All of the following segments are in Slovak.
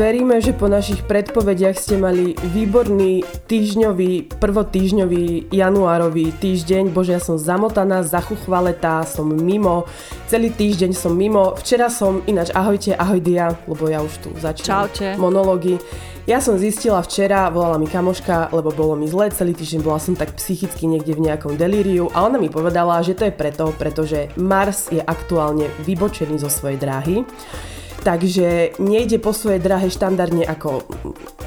veríme, že po našich predpovediach ste mali výborný týždňový, prvotýždňový januárový týždeň. Bože, ja som zamotaná, zachuchvaletá, som mimo. Celý týždeň som mimo. Včera som, ináč ahojte, ahoj Dia, lebo ja už tu začínam Čaute. monológy. Ja som zistila včera, volala mi kamoška, lebo bolo mi zle, celý týždeň bola som tak psychicky niekde v nejakom delíriu a ona mi povedala, že to je preto, pretože Mars je aktuálne vybočený zo svojej dráhy takže nejde po svojej drahe štandardne ako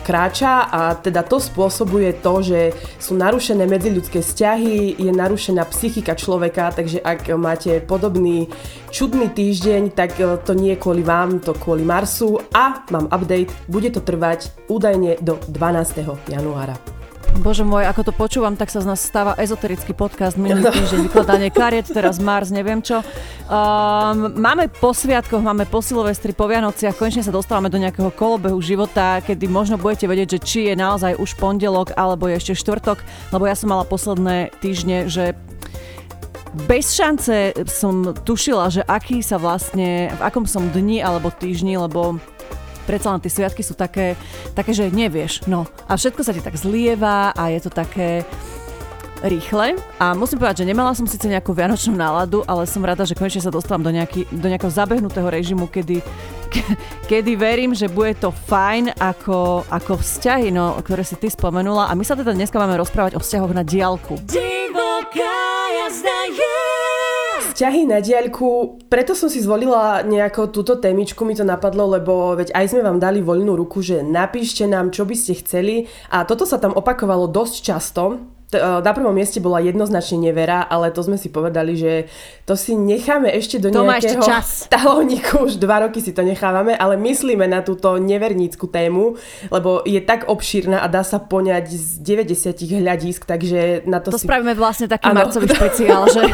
kráča a teda to spôsobuje to, že sú narušené medziľudské vzťahy, je narušená psychika človeka, takže ak máte podobný čudný týždeň, tak e, to nie je kvôli vám, to kvôli Marsu a mám update, bude to trvať údajne do 12. januára. Bože môj, ako to počúvam, tak sa z nás stáva ezoterický podcast minulý týždeň, vykladanie kariet, teraz Mars, neviem čo. Um, máme po sviatkoch, máme po Silvestri, po Vianociach, konečne sa dostávame do nejakého kolobehu života, kedy možno budete vedieť, že či je naozaj už pondelok, alebo je ešte štvrtok, lebo ja som mala posledné týždne, že bez šance som tušila, že aký sa vlastne, v akom som dni alebo týždni, lebo predsa len tie sviatky sú také, také, že nevieš. No a všetko sa ti tak zlieva a je to také rýchle a musím povedať, že nemala som síce nejakú vianočnú náladu, ale som rada, že konečne sa dostávam do, nejaký, do nejakého zabehnutého režimu, kedy, ke, kedy verím, že bude to fajn ako, ako vzťahy, no, ktoré si ty spomenula a my sa teda dneska máme rozprávať o vzťahoch na diálku. Divoká jazda je Vzťahy na diaľku, preto som si zvolila nejako túto témičku, mi to napadlo, lebo veď aj sme vám dali voľnú ruku, že napíšte nám, čo by ste chceli. A toto sa tam opakovalo dosť často, na prvom mieste bola jednoznačne nevera, ale to sme si povedali, že to si necháme ešte do to nejakého talóniku, už dva roky si to nechávame, ale myslíme na túto nevernícku tému, lebo je tak obšírna a dá sa poňať z 90 hľadisk, takže na to, to si... spravíme vlastne taký ano. marcový špeciál, že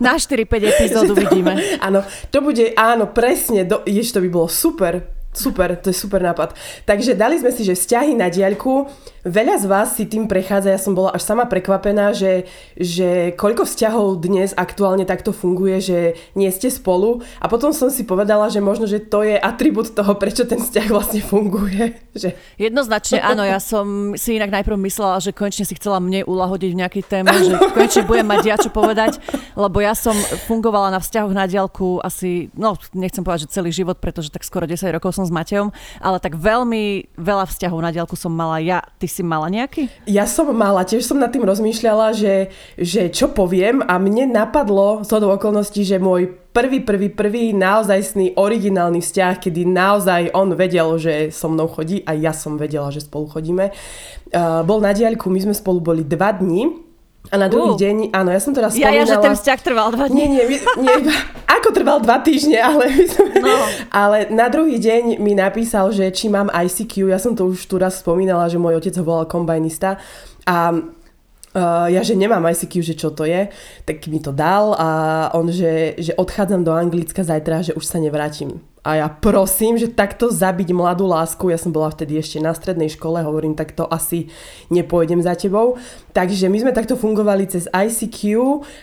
Na 4-5 epizódu vidíme. Áno, to bude, áno, presne, do, jež to by bolo super Super, to je super nápad. Takže dali sme si, že vzťahy na diaľku. Veľa z vás si tým prechádza, ja som bola až sama prekvapená, že, že koľko vzťahov dnes aktuálne takto funguje, že nie ste spolu. A potom som si povedala, že možno, že to je atribút toho, prečo ten vzťah vlastne funguje. Že... Jednoznačne áno, ja som si inak najprv myslela, že konečne si chcela mne ulahodiť v nejakej téme, že konečne budem mať ja čo povedať, lebo ja som fungovala na vzťahoch na diaľku asi, no nechcem povedať, že celý život, pretože tak skoro 10 rokov som s Matejom, ale tak veľmi veľa vzťahov na diaľku som mala ja. Ty si mala nejaký? Ja som mala, tiež som nad tým rozmýšľala, že, že čo poviem a mne napadlo z toho okolností, že môj prvý, prvý, prvý naozajstný originálny vzťah, kedy naozaj on vedel, že so mnou chodí a ja som vedela, že spolu chodíme. Uh, bol na diaľku, my sme spolu boli dva dní a na druhý uh. deň, áno, ja som teraz spomínala... Ja, ja, že ten vzťah trval dva dní. Nie, nie, nie, ako trval dva týždne, ale, no. ale na druhý deň mi napísal, že či mám ICQ, ja som to už tu raz spomínala, že môj otec ho volal kombajnista a Uh, ja, že nemám ICQ, že čo to je, tak mi to dal a on, že, že odchádzam do Anglicka zajtra, že už sa nevrátim. A ja prosím, že takto zabiť mladú lásku, ja som bola vtedy ešte na strednej škole, hovorím, tak to asi nepôjdem za tebou. Takže my sme takto fungovali cez ICQ,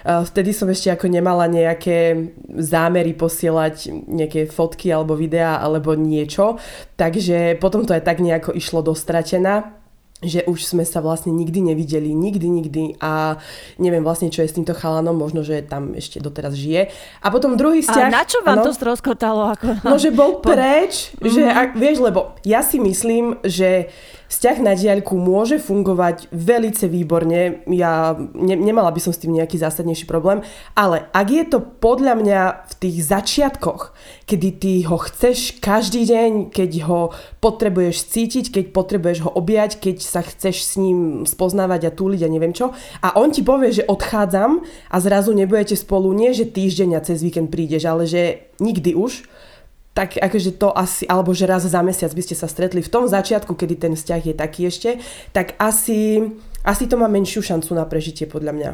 vtedy som ešte ako nemala nejaké zámery posielať nejaké fotky alebo videá alebo niečo, takže potom to aj tak nejako išlo dostratená že už sme sa vlastne nikdy nevideli, nikdy, nikdy a neviem vlastne, čo je s týmto chalanom, možno, že tam ešte doteraz žije. A potom druhý vzťah... A na čo vám ano, to stroskotalo? Ako... No, že bol preč, po... že, mm-hmm. ak, vieš, lebo ja si myslím, že Vzťah na diaľku môže fungovať velice výborne, ja ne, nemala by som s tým nejaký zásadnejší problém, ale ak je to podľa mňa v tých začiatkoch, kedy ty ho chceš každý deň, keď ho potrebuješ cítiť, keď potrebuješ ho objať, keď sa chceš s ním spoznávať a túliť a neviem čo, a on ti povie, že odchádzam a zrazu nebudete spolu, nie že týždeň a cez víkend prídeš, ale že nikdy už, tak akože to asi, alebo že raz za mesiac by ste sa stretli v tom začiatku, kedy ten vzťah je taký ešte, tak asi, asi to má menšiu šancu na prežitie podľa mňa.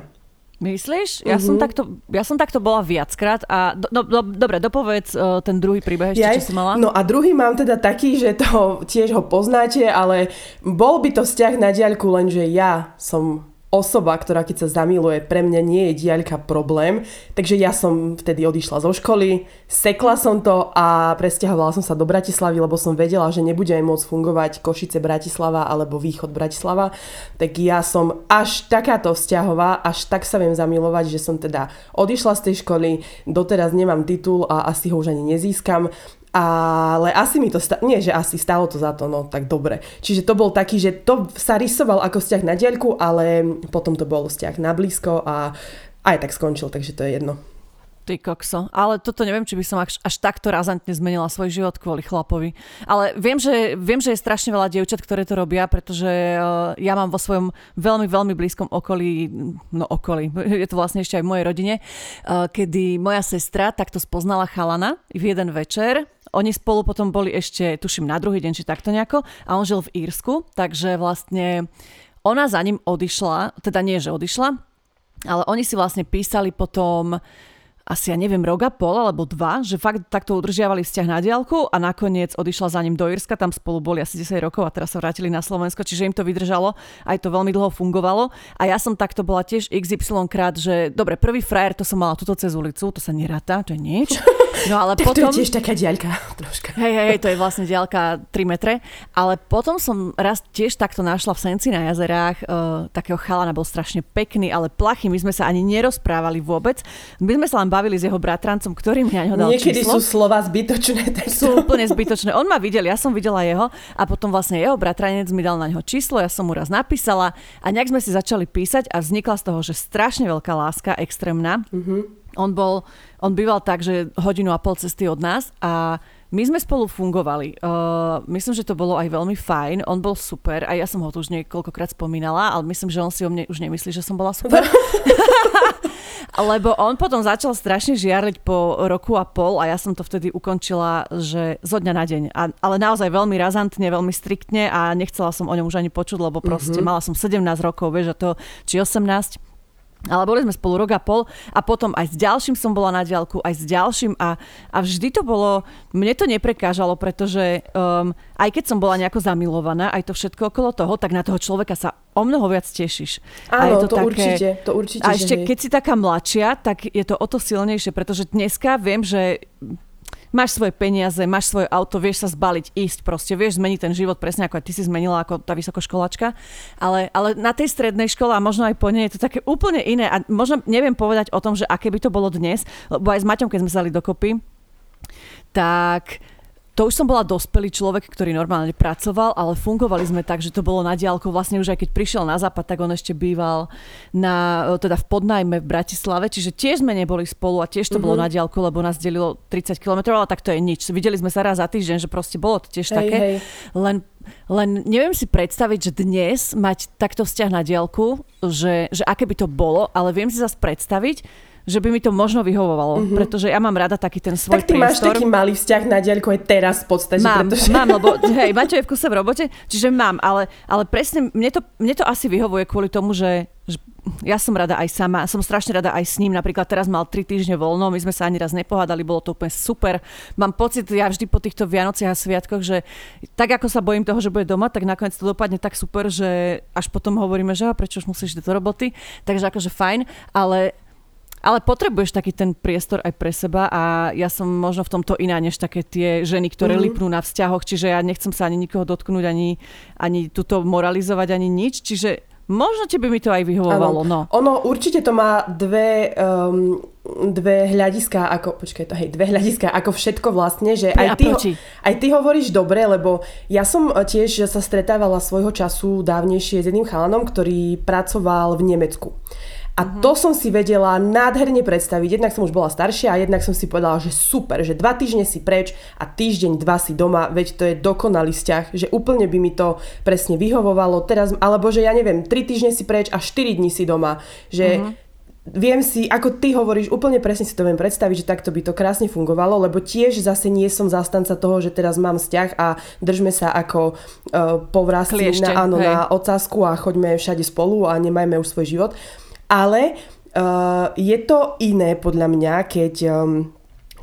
Myslíš? Ja, mm-hmm. som mhm. takto, ja som takto bola viackrát a do, do, do, dobre, dopovedz uh, ten druhý príbeh ešte, ja, čo si mala. No a druhý mám teda taký, že to tiež ho poznáte, ale bol by to vzťah na diaľku, lenže ja som osoba, ktorá keď sa zamiluje, pre mňa nie je diaľka problém. Takže ja som vtedy odišla zo školy, sekla som to a presťahovala som sa do Bratislavy, lebo som vedela, že nebudeme môcť fungovať Košice Bratislava alebo Východ Bratislava. Tak ja som až takáto vzťahová, až tak sa viem zamilovať, že som teda odišla z tej školy, doteraz nemám titul a asi ho už ani nezískam ale asi mi to, sta- nie že asi stalo to za to, no tak dobre. Čiže to bol taký, že to sa rysoval ako vzťah na diaľku, ale potom to bol vzťah na blízko a aj tak skončil, takže to je jedno. Ty kokso. Ale toto neviem, či by som až, až takto razantne zmenila svoj život kvôli chlapovi. Ale viem že, viem, že je strašne veľa dievčat, ktoré to robia, pretože uh, ja mám vo svojom veľmi, veľmi blízkom okolí, no okolí, je to vlastne ešte aj v mojej rodine, uh, kedy moja sestra takto spoznala chalana v jeden večer. Oni spolu potom boli ešte, tuším, na druhý deň, či takto nejako. A on žil v Írsku, takže vlastne ona za ním odišla, teda nie, že odišla, ale oni si vlastne písali potom asi ja neviem, rok a pol alebo dva, že fakt takto udržiavali vzťah na diálku a nakoniec odišla za ním do Irska, tam spolu boli asi 10 rokov a teraz sa vrátili na Slovensko, čiže im to vydržalo, aj to veľmi dlho fungovalo a ja som takto bola tiež XY krát, že dobre, prvý frajer to som mala tuto cez ulicu, to sa neráta, to je nič. No ale tak potom... to je tiež taká diaľka troška. Hej, hej, to je vlastne diaľka 3 metre, ale potom som raz tiež takto našla v Senci na jazerách uh, takého chalana, bol strašne pekný, ale plachý, my sme sa ani nerozprávali vôbec. My sme sa len bavili s jeho bratrancom, ktorý mi na ňo dal Niekedy číslo. sú slova zbytočné. Tak sú úplne zbytočné. On ma videl, ja som videla jeho a potom vlastne jeho bratranec mi dal na ňo číslo, ja som mu raz napísala a nejak sme si začali písať a vznikla z toho, že strašne veľká láska, extrémna. Mm-hmm. On bol, on býval tak, že hodinu a pol cesty od nás a my sme spolu fungovali. Uh, myslím, že to bolo aj veľmi fajn. On bol super a ja som ho tu už niekoľkokrát spomínala, ale myslím, že on si o mne už nemyslí, že som bola super. Lebo on potom začal strašne žiariť po roku a pol a ja som to vtedy ukončila, že zo dňa na deň. A, ale naozaj veľmi razantne, veľmi striktne a nechcela som o ňom už ani počuť, lebo proste mm-hmm. mala som 17 rokov, vieš, a to, či 18 ale boli sme spolu rok a pol a potom aj s ďalším som bola na diálku, aj s ďalším a, a vždy to bolo, mne to neprekážalo, pretože um, aj keď som bola nejako zamilovaná, aj to všetko okolo toho, tak na toho človeka sa o mnoho viac tešíš. Áno, a je to, to také, určite, to určite. A ešte keď si taká mladšia, tak je to o to silnejšie, pretože dneska viem, že máš svoje peniaze, máš svoje auto, vieš sa zbaliť, ísť proste, vieš zmeniť ten život presne ako aj ty si zmenila ako tá vysokoškolačka, ale, ale na tej strednej škole a možno aj po nej je to také úplne iné. A možno neviem povedať o tom, že aké by to bolo dnes, lebo aj s Maťom, keď sme sa dali dokopy, tak to už som bola dospelý človek, ktorý normálne pracoval, ale fungovali sme tak, že to bolo na diálku. Vlastne už aj keď prišiel na západ, tak on ešte býval na, teda v podnajme v Bratislave, čiže tiež sme neboli spolu a tiež to mm-hmm. bolo mhm. na diálku, lebo nás delilo 30 km, ale tak to je nič. Videli sme sa raz za týždeň, že proste bolo to tiež hej, také. Hej. Len, len neviem si predstaviť, že dnes mať takto vzťah na diálku, že, že aké by to bolo, ale viem si zase predstaviť, že by mi to možno vyhovovalo, mm-hmm. pretože ja mám rada taký ten svoj Tak ty priestor. máš taký malý vzťah na diaľku aj teraz v podstate. Mám, pretože... mám, lebo hej, Maťo je v kuse v robote, čiže mám, ale, ale presne mne to, mne to asi vyhovuje kvôli tomu, že, že ja som rada aj sama, som strašne rada aj s ním. Napríklad teraz mal 3 týždne voľno, my sme sa ani raz nepohádali, bolo to úplne super. Mám pocit, ja vždy po týchto Vianociach a sviatkoch, že tak ako sa bojím toho, že bude doma, tak nakoniec to dopadne tak super, že až potom hovoríme, že prečo už musíš do roboty. Takže akože fajn, ale ale potrebuješ taký ten priestor aj pre seba a ja som možno v tomto iná než také tie ženy, ktoré mm-hmm. lipnú na vzťahoch, čiže ja nechcem sa ani nikoho dotknúť, ani, ani tuto moralizovať, ani nič, čiže možno tebe mi to aj vyhovovalo. No. Ono určite to má dve, um, dve hľadiska, ako, počkaj to, hej, dve hľadiska, ako všetko vlastne, že aj ty, aj ty hovoríš dobre, lebo ja som tiež sa stretávala svojho času dávnejšie s jedným chalanom, ktorý pracoval v Nemecku. A uh-huh. to som si vedela nádherne predstaviť. Jednak som už bola staršia a jednak som si povedala, že super, že dva týždne si preč a týždeň, dva si doma, veď to je dokonalý vzťah, že úplne by mi to presne vyhovovalo. Teraz, alebo že ja neviem, tri týždne si preč a štyri dní si doma. Že uh-huh viem si, ako ty hovoríš, úplne presne si to viem predstaviť, že takto by to krásne fungovalo, lebo tiež zase nie som zastanca toho, že teraz mám vzťah a držme sa ako uh, povrastli na, áno, na ocásku a choďme všade spolu a nemajme už svoj život. Ale uh, je to iné podľa mňa, keď, um,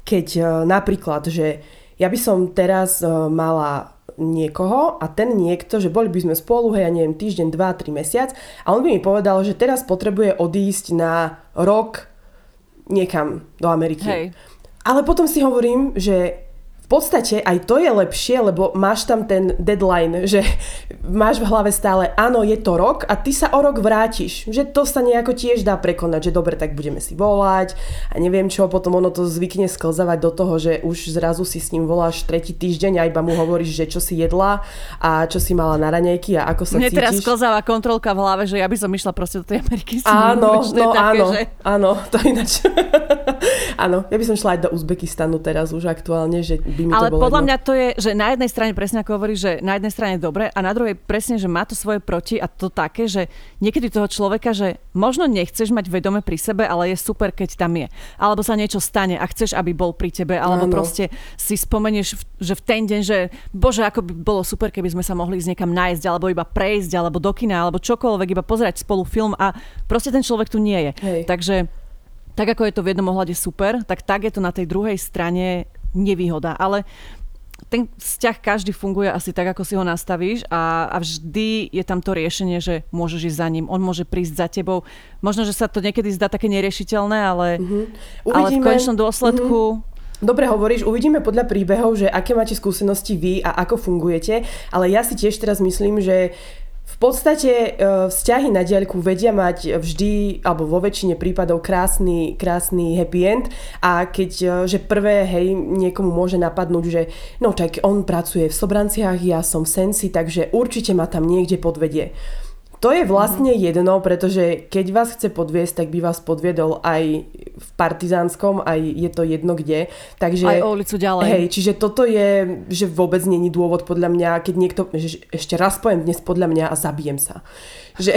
keď uh, napríklad, že ja by som teraz uh, mala niekoho a ten niekto, že boli by sme spolu, hej, ja neviem, týždeň, dva, tri mesiac a on by mi povedal, že teraz potrebuje odísť na rok niekam do Ameriky. Hej. Ale potom si hovorím, že podstate aj to je lepšie, lebo máš tam ten deadline, že máš v hlave stále, áno, je to rok a ty sa o rok vrátiš. Že to sa nejako tiež dá prekonať, že dobre, tak budeme si volať a neviem čo, potom ono to zvykne sklzavať do toho, že už zrazu si s ním voláš tretí týždeň a iba mu hovoríš, že čo si jedla a čo si mala na raňajky a ako sa Mne cítiš. teraz sklzáva kontrolka v hlave, že ja by som išla proste do tej Ameriky. Áno, no také, áno, že... áno, to ináč. áno, ja by som šla aj do Uzbekistanu teraz už aktuálne, že by mi Ale to bolo podľa jedno. mňa to je, že na jednej strane presne ako hovorí, že na jednej strane je dobre a na druhej presne, že má to svoje proti a to také, že niekedy toho človeka, že možno nechceš mať vedome pri sebe, ale je super, keď tam je. Alebo sa niečo stane a chceš, aby bol pri tebe, alebo Áno. proste si spomenieš, že v ten deň, že bože, ako by bolo super, keby sme sa mohli ísť niekam nájsť, alebo iba prejsť, alebo do kina, alebo čokoľvek, iba pozerať spolu film a proste ten človek tu nie je. Hej. Takže tak ako je to v jednom ohľade super, tak tak je to na tej druhej strane nevýhoda. Ale ten vzťah každý funguje asi tak, ako si ho nastavíš a, a vždy je tam to riešenie, že môžeš ísť za ním, on môže prísť za tebou. Možno, že sa to niekedy zdá také neriešiteľné, ale, Mhm. ale v konečnom dôsledku Dobre hovoríš, uvidíme podľa príbehov, že aké máte skúsenosti vy a ako fungujete, ale ja si tiež teraz myslím, že v podstate e, vzťahy na diaľku vedia mať vždy, alebo vo väčšine prípadov krásny, krásny happy end a keď, e, že prvé, hej, niekomu môže napadnúť, že no tak on pracuje v Sobranciach, ja som v Sensi, takže určite ma tam niekde podvedie. To je vlastne jedno, pretože keď vás chce podviesť, tak by vás podviedol aj v Partizánskom, aj je to jedno kde. Takže, aj o ulicu ďalej. Hej, čiže toto je, že vôbec není dôvod podľa mňa, keď niekto, že ešte raz poviem dnes podľa mňa a zabijem sa. Že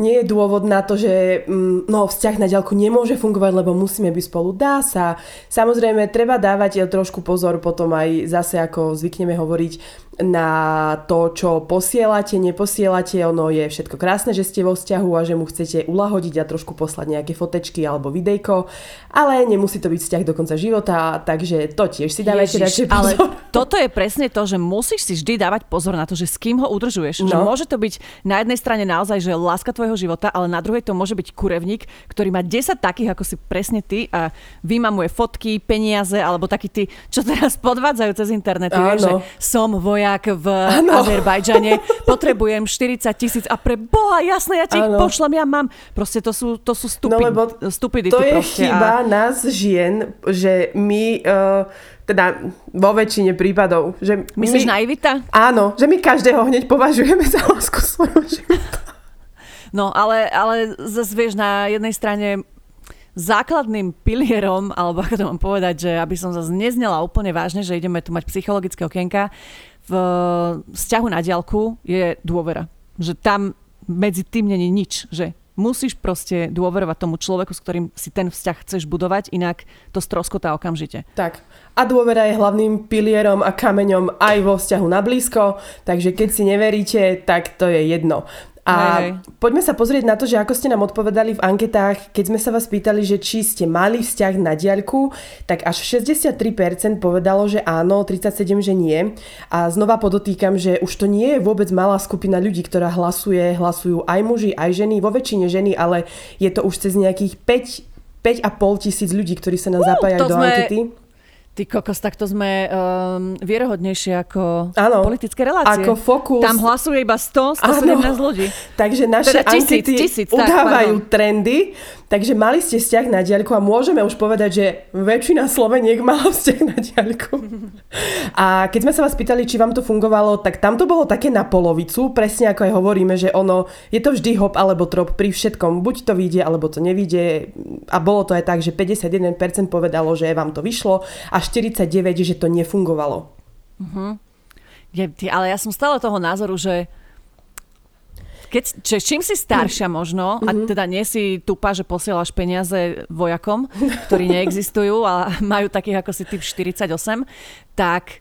nie je dôvod na to, že mm, no, vzťah na ďalku nemôže fungovať, lebo musíme byť spolu. Dá sa. Samozrejme, treba dávať trošku pozor potom aj zase, ako zvykneme hovoriť, na to, čo posielate, neposielate. Ono je všetko krásne, že ste vo vzťahu a že mu chcete ulahodiť a trošku poslať nejaké fotečky alebo videjko, ale nemusí to byť vzťah do konca života, takže to tiež si dávajte radšej ale pozor. toto je presne to, že musíš si vždy dávať pozor na to, že s kým ho udržuješ. Že No. môže to byť na jednej strane naozaj, že láska tvojho života, ale na druhej to môže byť kurevník, ktorý má 10 takých, ako si presne ty a vymamuje fotky, peniaze, alebo takí tí, čo teraz podvádzajú cez internet. Vieš, že som vojak v Áno. Azerbajdžane, potrebujem 40 tisíc a pre boha, jasné, ja ti ich Áno. pošlem, ja mám. Proste to sú, to sú stupid, No lebo stupidity To je proste. chyba A, nás žien, že my, uh, teda vo väčšine prípadov, že myslíš my, naivita? Áno, že my každého hneď považujeme za lásku svojho života. No, ale, ale zase vieš, na jednej strane základným pilierom, alebo ako to mám povedať, že aby som zase neznela úplne vážne, že ideme tu mať psychologické okienka, v vzťahu na diaľku je dôvera. Že tam medzi tým není nič, že musíš proste dôverovať tomu človeku, s ktorým si ten vzťah chceš budovať, inak to stroskotá okamžite. Tak. A dôvera je hlavným pilierom a kameňom aj vo vzťahu na blízko, takže keď si neveríte, tak to je jedno. A Hej, hej. poďme sa pozrieť na to, že ako ste nám odpovedali v anketách, keď sme sa vás pýtali, že či ste mali vzťah na diaľku, tak až 63% povedalo, že áno, 37% že nie. A znova podotýkam, že už to nie je vôbec malá skupina ľudí, ktorá hlasuje, hlasujú aj muži, aj ženy, vo väčšine ženy, ale je to už cez nejakých 5 5,5 tisíc ľudí, ktorí sa nám zapájajú to do sme- ankety. Ty kokos, tak to sme um, vierohodnejšie ako Áno. politické relácie. Ako Focus. Tam hlasuje iba 100, 117 ľudí. Takže naše Teda tisíc, ankety tisíc, tak, udávajú pardon. trendy, takže mali ste vzťah na diaľku a môžeme už povedať, že väčšina Sloveniek mala vzťah na diaľku. A keď sme sa vás pýtali, či vám to fungovalo, tak tam to bolo také na polovicu, presne ako aj hovoríme, že ono, je to vždy hop alebo trop pri všetkom, buď to vyjde, alebo to nevyjde a bolo to aj tak, že 51% povedalo, že vám to vyšlo a 49% že to nefungovalo. Je, ty, ale ja som stále toho názoru, že keď, čiže čím si staršia možno, a teda nie si tupa, že posielaš peniaze vojakom, ktorí neexistujú a majú takých ako si typ 48, tak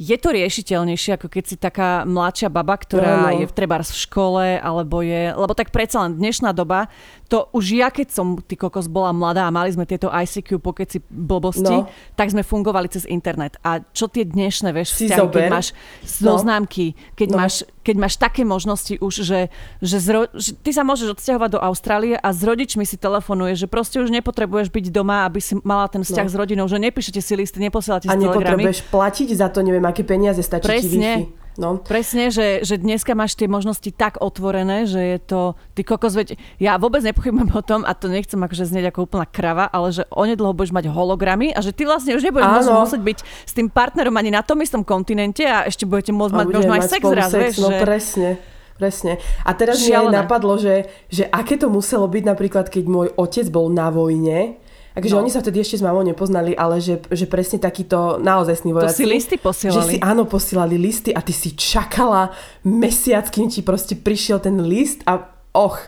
je to riešiteľnejšie, ako keď si taká mladšia baba, ktorá no, no. je v trebárs v škole, alebo je, lebo tak predsa len dnešná doba, to už ja, keď som ty kokos bola mladá a mali sme tieto ICQ pokeci blbosti, no. tak sme fungovali cez internet. A čo tie dnešné, vieš, vzťahy, keď máš zoznámky, keď, no. máš, keď máš také možnosti už, že, že, zro, že ty sa môžeš odsťahovať do Austrálie a s rodičmi si telefonuješ, že proste už nepotrebuješ byť doma, aby si mala ten vzťah no. s rodinou, že nepíšete si listy, neposielate si telegramy. A nepotrebuješ platiť za to, neviem, aké peniaze stačí Presne. ti Wi-Fi. No. Presne, že, že dneska máš tie možnosti tak otvorené, že je to, ty kokos, veď ja vôbec nepochybujem o tom, a to nechcem akože znieť ako úplná krava, ale že onedlho budeš mať hologramy a že ty vlastne už nebudeš Áno. musieť byť s tým partnerom ani na tom istom kontinente a ešte budete môcť mať možno aj sex raz, sex, vieš. No že... presne. Presne. A teraz mi aj napadlo, že, že aké to muselo byť napríklad, keď môj otec bol na vojne Takže no. oni sa vtedy ešte s mamou nepoznali, ale že, že presne takýto naozajstný vojaci. To si listy posielali. Že si áno, posielali listy a ty si čakala mesiac, kým ti proste prišiel ten list a och,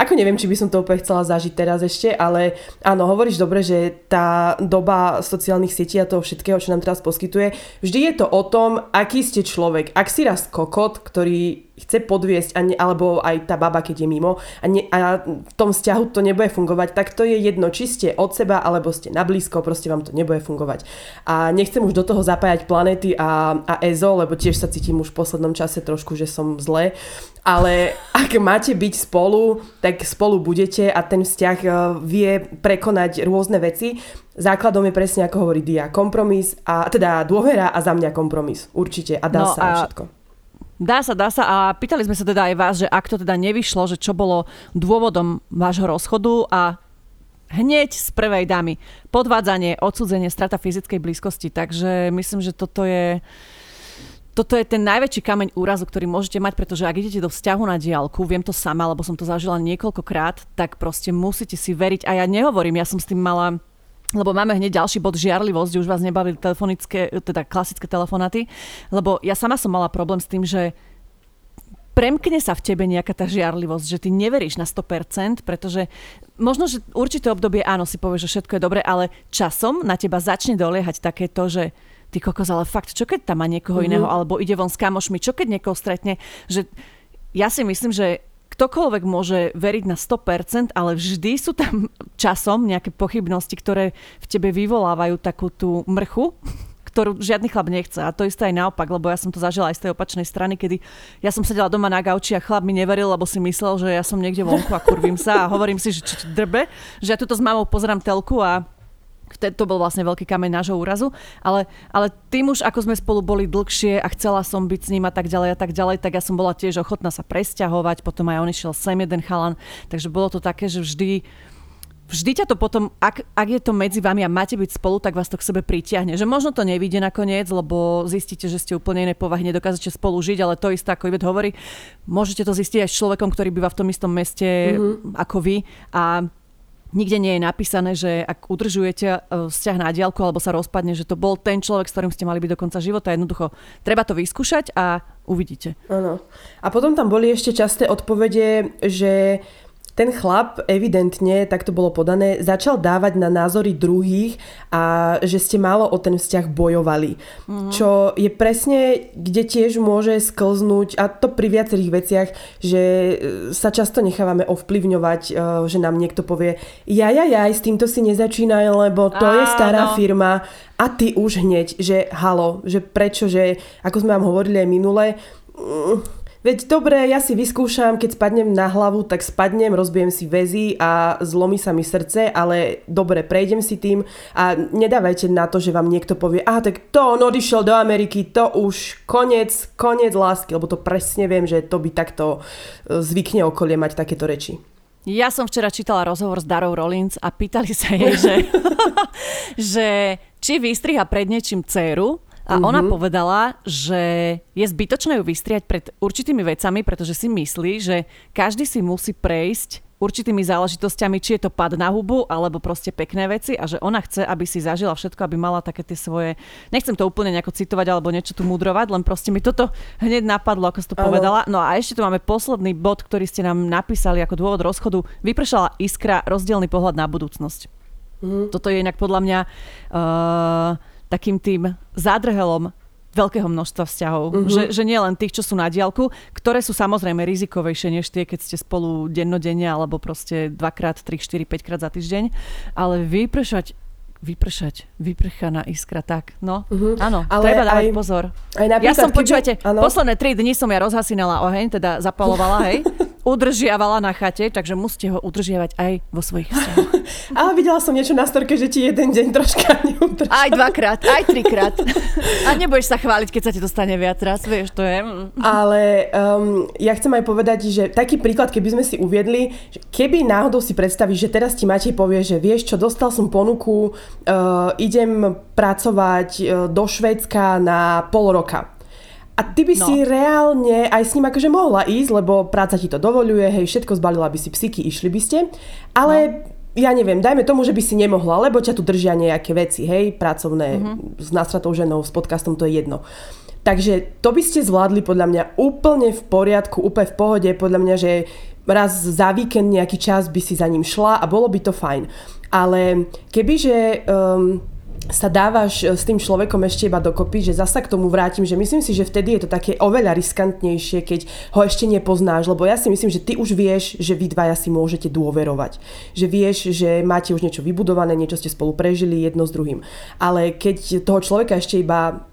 ako neviem, či by som to úplne chcela zažiť teraz ešte, ale áno, hovoríš dobre, že tá doba sociálnych sietí a toho všetkého, čo nám teraz poskytuje, vždy je to o tom, aký ste človek. Ak si raz kokot, ktorý chce podviesť, a ne, alebo aj tá baba, keď je mimo a, ne, a v tom vzťahu to nebude fungovať, tak to je jedno, či ste od seba, alebo ste na blízko, proste vám to nebude fungovať. A nechcem už do toho zapájať planety a, a EZO, lebo tiež sa cítim už v poslednom čase trošku, že som zle, ale ak máte byť spolu, tak spolu budete a ten vzťah e, vie prekonať rôzne veci. Základom je presne, ako hovorí Dia, kompromis, a teda dôvera a za mňa kompromis. Určite. A dá no sa a všetko. Dá sa, dá sa a pýtali sme sa teda aj vás, že ak to teda nevyšlo, že čo bolo dôvodom vášho rozchodu a hneď z prvej dámy podvádzanie, odsudzenie, strata fyzickej blízkosti. Takže myslím, že toto je toto je ten najväčší kameň úrazu, ktorý môžete mať, pretože ak idete do vzťahu na diálku, viem to sama, lebo som to zažila niekoľkokrát, tak proste musíte si veriť. A ja nehovorím, ja som s tým mala lebo máme hneď ďalší bod žiarlivosť, už vás nebavili telefonické, teda klasické telefonaty, lebo ja sama som mala problém s tým, že premkne sa v tebe nejaká tá žiarlivosť, že ty neveríš na 100%, pretože možno, že určité obdobie áno, si povieš, že všetko je dobre, ale časom na teba začne doliehať takéto, že ty kokos, ale fakt, čo keď tam má niekoho mm-hmm. iného, alebo ide von s kamošmi, čo keď niekoho stretne, že ja si myslím, že ktokoľvek môže veriť na 100%, ale vždy sú tam časom nejaké pochybnosti, ktoré v tebe vyvolávajú takú tú mrchu, ktorú žiadny chlap nechce. A to isté aj naopak, lebo ja som to zažila aj z tej opačnej strany, kedy ja som sedela doma na gauči a chlap mi neveril, lebo si myslel, že ja som niekde vonku a kurvím sa a hovorím si, že či drbe, že ja tuto s mamou pozerám telku a to bol vlastne veľký kameň nášho úrazu, ale, ale tým už ako sme spolu boli dlhšie a chcela som byť s ním a tak ďalej a tak ďalej, tak ja som bola tiež ochotná sa presťahovať, potom aj on išiel sem jeden chalan, takže bolo to také, že vždy vždy ťa to potom, ak, ak je to medzi vami a máte byť spolu, tak vás to k sebe pritiahne. Že možno to nevíde nakoniec, lebo zistíte, že ste úplne iné povahy, nedokážete spolu žiť, ale to isté, ako Ivet hovorí, môžete to zistiť aj s človekom, ktorý býva v tom istom meste mm-hmm. ako vy a nikde nie je napísané, že ak udržujete e, vzťah na diálku alebo sa rozpadne, že to bol ten človek, s ktorým ste mali byť do konca života. Jednoducho, treba to vyskúšať a uvidíte. Áno. A potom tam boli ešte časté odpovede, že ten chlap evidentne, tak to bolo podané, začal dávať na názory druhých a že ste málo o ten vzťah bojovali. Mm-hmm. Čo je presne, kde tiež môže sklznúť, a to pri viacerých veciach, že e, sa často nechávame ovplyvňovať, e, že nám niekto povie, ja, ja, ja, s týmto si nezačínaj, lebo to Áno. je stará firma a ty už hneď, že halo, že prečo, že ako sme vám hovorili aj minule, mm, Veď dobre, ja si vyskúšam, keď spadnem na hlavu, tak spadnem, rozbijem si väzy a zlomí sa mi srdce, ale dobre, prejdem si tým a nedávajte na to, že vám niekto povie, a tak to on odišiel do Ameriky, to už koniec, koniec lásky, lebo to presne viem, že to by takto e, zvykne okolie mať takéto reči. Ja som včera čítala rozhovor s Darou Rollins a pýtali sa jej, že, že či vystriha pred niečím dceru, a mm-hmm. ona povedala, že je zbytočné ju vystriať pred určitými vecami, pretože si myslí, že každý si musí prejsť určitými záležitosťami, či je to pad na hubu, alebo proste pekné veci a že ona chce, aby si zažila všetko, aby mala také tie svoje... Nechcem to úplne nejako citovať alebo niečo tu mudrovať, len proste mi toto hneď napadlo, ako si to povedala. No a ešte tu máme posledný bod, ktorý ste nám napísali ako dôvod rozchodu. Vypršala iskra, rozdielny pohľad na budúcnosť. Mm. Toto je inak podľa mňa uh, takým tým zádrhelom veľkého množstva vzťahov. Uh-huh. Že, že nie len tých, čo sú na diálku, ktoré sú samozrejme rizikovejšie než tie, keď ste spolu dennodenne alebo proste dvakrát, tri, štyri, päťkrát za týždeň. Ale vypršať vypršať, vyprchaná iskra, tak, no, uh-huh. áno, Ale treba dávať aj, pozor. Aj ja som, počúvajte, keby, posledné tri dni som ja rozhasinala oheň, teda zapalovala, hej, udržiavala na chate, takže musíte ho udržiavať aj vo svojich vzťahoch. Ale videla som niečo na storke, že ti jeden deň troška neudržal. Aj dvakrát, aj trikrát. A nebudeš sa chváliť, keď sa ti to stane viac raz, vieš, to je... Mm. Ale um, ja chcem aj povedať, že taký príklad, keby sme si uviedli, že keby náhodou si predstavíš, že teraz ti Matej povie, že vieš čo, dostal som ponuku, uh, idem pracovať uh, do Švédska na pol roka a ty by no. si reálne aj s ním akože mohla ísť, lebo práca ti to dovoluje, hej, všetko zbalila by si psíky, išli by ste, ale no ja neviem, dajme tomu, že by si nemohla, lebo ťa tu držia nejaké veci, hej, pracovné, mm-hmm. s nástratou ženou, s podcastom, to je jedno. Takže to by ste zvládli podľa mňa úplne v poriadku, úplne v pohode, podľa mňa, že raz za víkend nejaký čas by si za ním šla a bolo by to fajn. Ale kebyže um, sa dávaš e, s tým človekom ešte iba dokopy, že zasa k tomu vrátim, že myslím si, že vtedy je to také oveľa riskantnejšie, keď ho ešte nepoznáš, lebo ja si myslím, že ty už vieš, že vy dvaja si môžete dôverovať. Že vieš, že máte už niečo vybudované, niečo ste spolu prežili jedno s druhým. Ale keď toho človeka ešte iba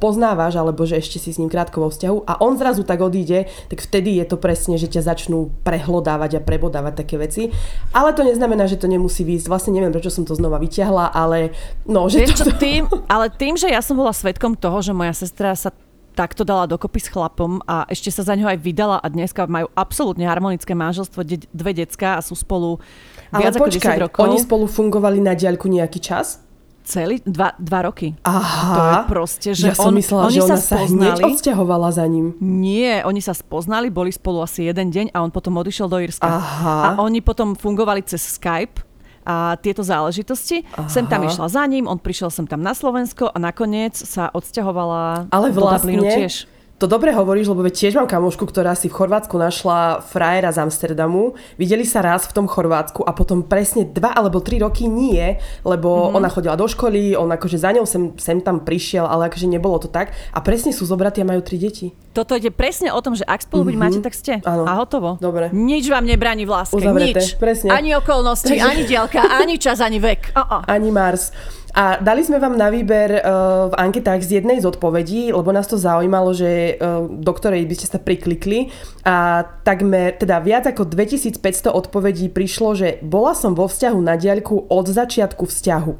poznávaš, alebo že ešte si s ním krátko vo vzťahu a on zrazu tak odíde, tak vtedy je to presne, že ťa začnú prehlodávať a prebodávať také veci. Ale to neznamená, že to nemusí výjsť. Vlastne neviem, prečo som to znova vyťahla, ale no, že Vieš, to... tým, ale tým, že ja som bola svetkom toho, že moja sestra sa takto dala dokopy s chlapom a ešte sa za ňo aj vydala a dneska majú absolútne harmonické manželstvo, de- dve decka a sú spolu viac Ale počkaj, ako 10 rokov. oni spolu fungovali na diaľku nejaký čas? Celý? Dva, dva roky. Aha. To je proste, že ja on, som myslela, oni že ona sa, spoznali, odsťahovala za ním. Nie, oni sa spoznali, boli spolu asi jeden deň a on potom odišiel do Irska. Aha. A oni potom fungovali cez Skype a tieto záležitosti. Aha. Sem tam išla za ním, on prišiel sem tam na Slovensko a nakoniec sa odsťahovala Ale vlastne, do Dublinu tiež to dobre hovoríš, lebo tiež mám kamošku, ktorá si v Chorvátsku našla frajera z Amsterdamu. Videli sa raz v tom Chorvátsku a potom presne dva alebo tri roky nie, lebo mm-hmm. ona chodila do školy, on akože za ňou sem, sem tam prišiel, ale akože nebolo to tak. A presne sú zobratí a majú tri deti. Toto ide presne o tom, že ak spolu mm-hmm. máte, tak ste. Ano. A hotovo. Dobre. Nič vám nebráni v láske. Uzavrete. Nič. Presne. Ani okolnosti, ani diálka, ani čas, ani vek. Uh-uh. Ani Mars. A dali sme vám na výber uh, v anketách z jednej z odpovedí, lebo nás to zaujímalo, že uh, do ktorej by ste sa priklikli a takmer, teda viac ako 2500 odpovedí prišlo, že bola som vo vzťahu na diaľku od začiatku vzťahu.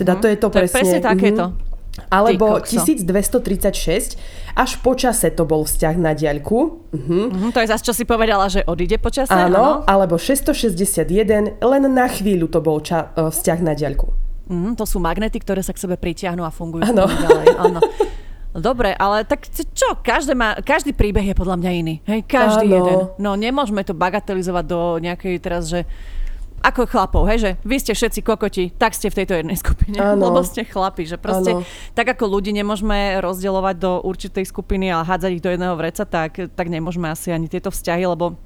Teda to je to, to presne. Je presne takéto. Mm-hmm. Alebo 1236, až po čase to bol vzťah na diaľku. Uh-huh. Uh-huh, to je zase, čo si povedala, že odíde po čase? Áno, áno. alebo 661, len na chvíľu to bol ča- e, vzťah na diaľku. Mm, to sú magnety, ktoré sa k sebe pritiahnu a fungujú ano. ďalej. Áno. Dobre, ale tak čo, každý, má, každý príbeh je podľa mňa iný. Hej, každý ano. jeden. No nemôžeme to bagatelizovať do nejakej teraz, že ako chlapov, hej, že vy ste všetci kokoti, tak ste v tejto jednej skupine, ano. lebo ste chlapi, že proste ano. tak ako ľudí nemôžeme rozdielovať do určitej skupiny a hádzať ich do jedného vreca, tak, tak nemôžeme asi ani tieto vzťahy, lebo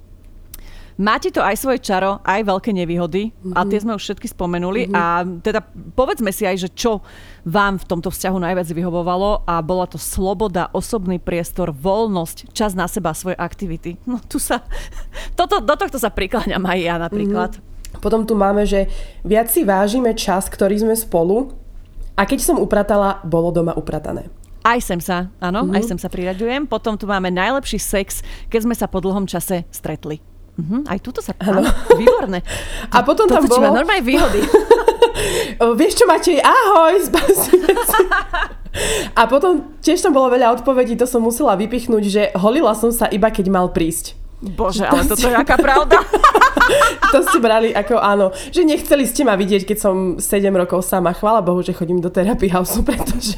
Máte to aj svoje čaro, aj veľké nevýhody mm-hmm. a tie sme už všetky spomenuli mm-hmm. a teda povedzme si aj, že čo vám v tomto vzťahu najviac vyhovovalo a bola to sloboda, osobný priestor, voľnosť, čas na seba, svoje aktivity. No tu sa, toto, do tohto sa prikláňam aj ja napríklad. Mm-hmm. Potom tu máme, že viac si vážime čas, ktorý sme spolu a keď som upratala, bolo doma upratané. Aj sem sa, áno, mm-hmm. aj sem sa priraďujem. Potom tu máme najlepší sex, keď sme sa po dlhom čase stretli. Uh-huh, aj túto sa... Áno, výborné. A potom tam bolo... normálne výhody. Vieš čo, Matej, ahoj, A potom tiež tam bolo veľa odpovedí, to som musela vypichnúť, že holila som sa iba keď mal prísť. Bože, ale to toto je aká pravda. to ste brali ako áno, že nechceli ste ma vidieť, keď som 7 rokov sama. Chvála Bohu, že chodím do terapii house, pretože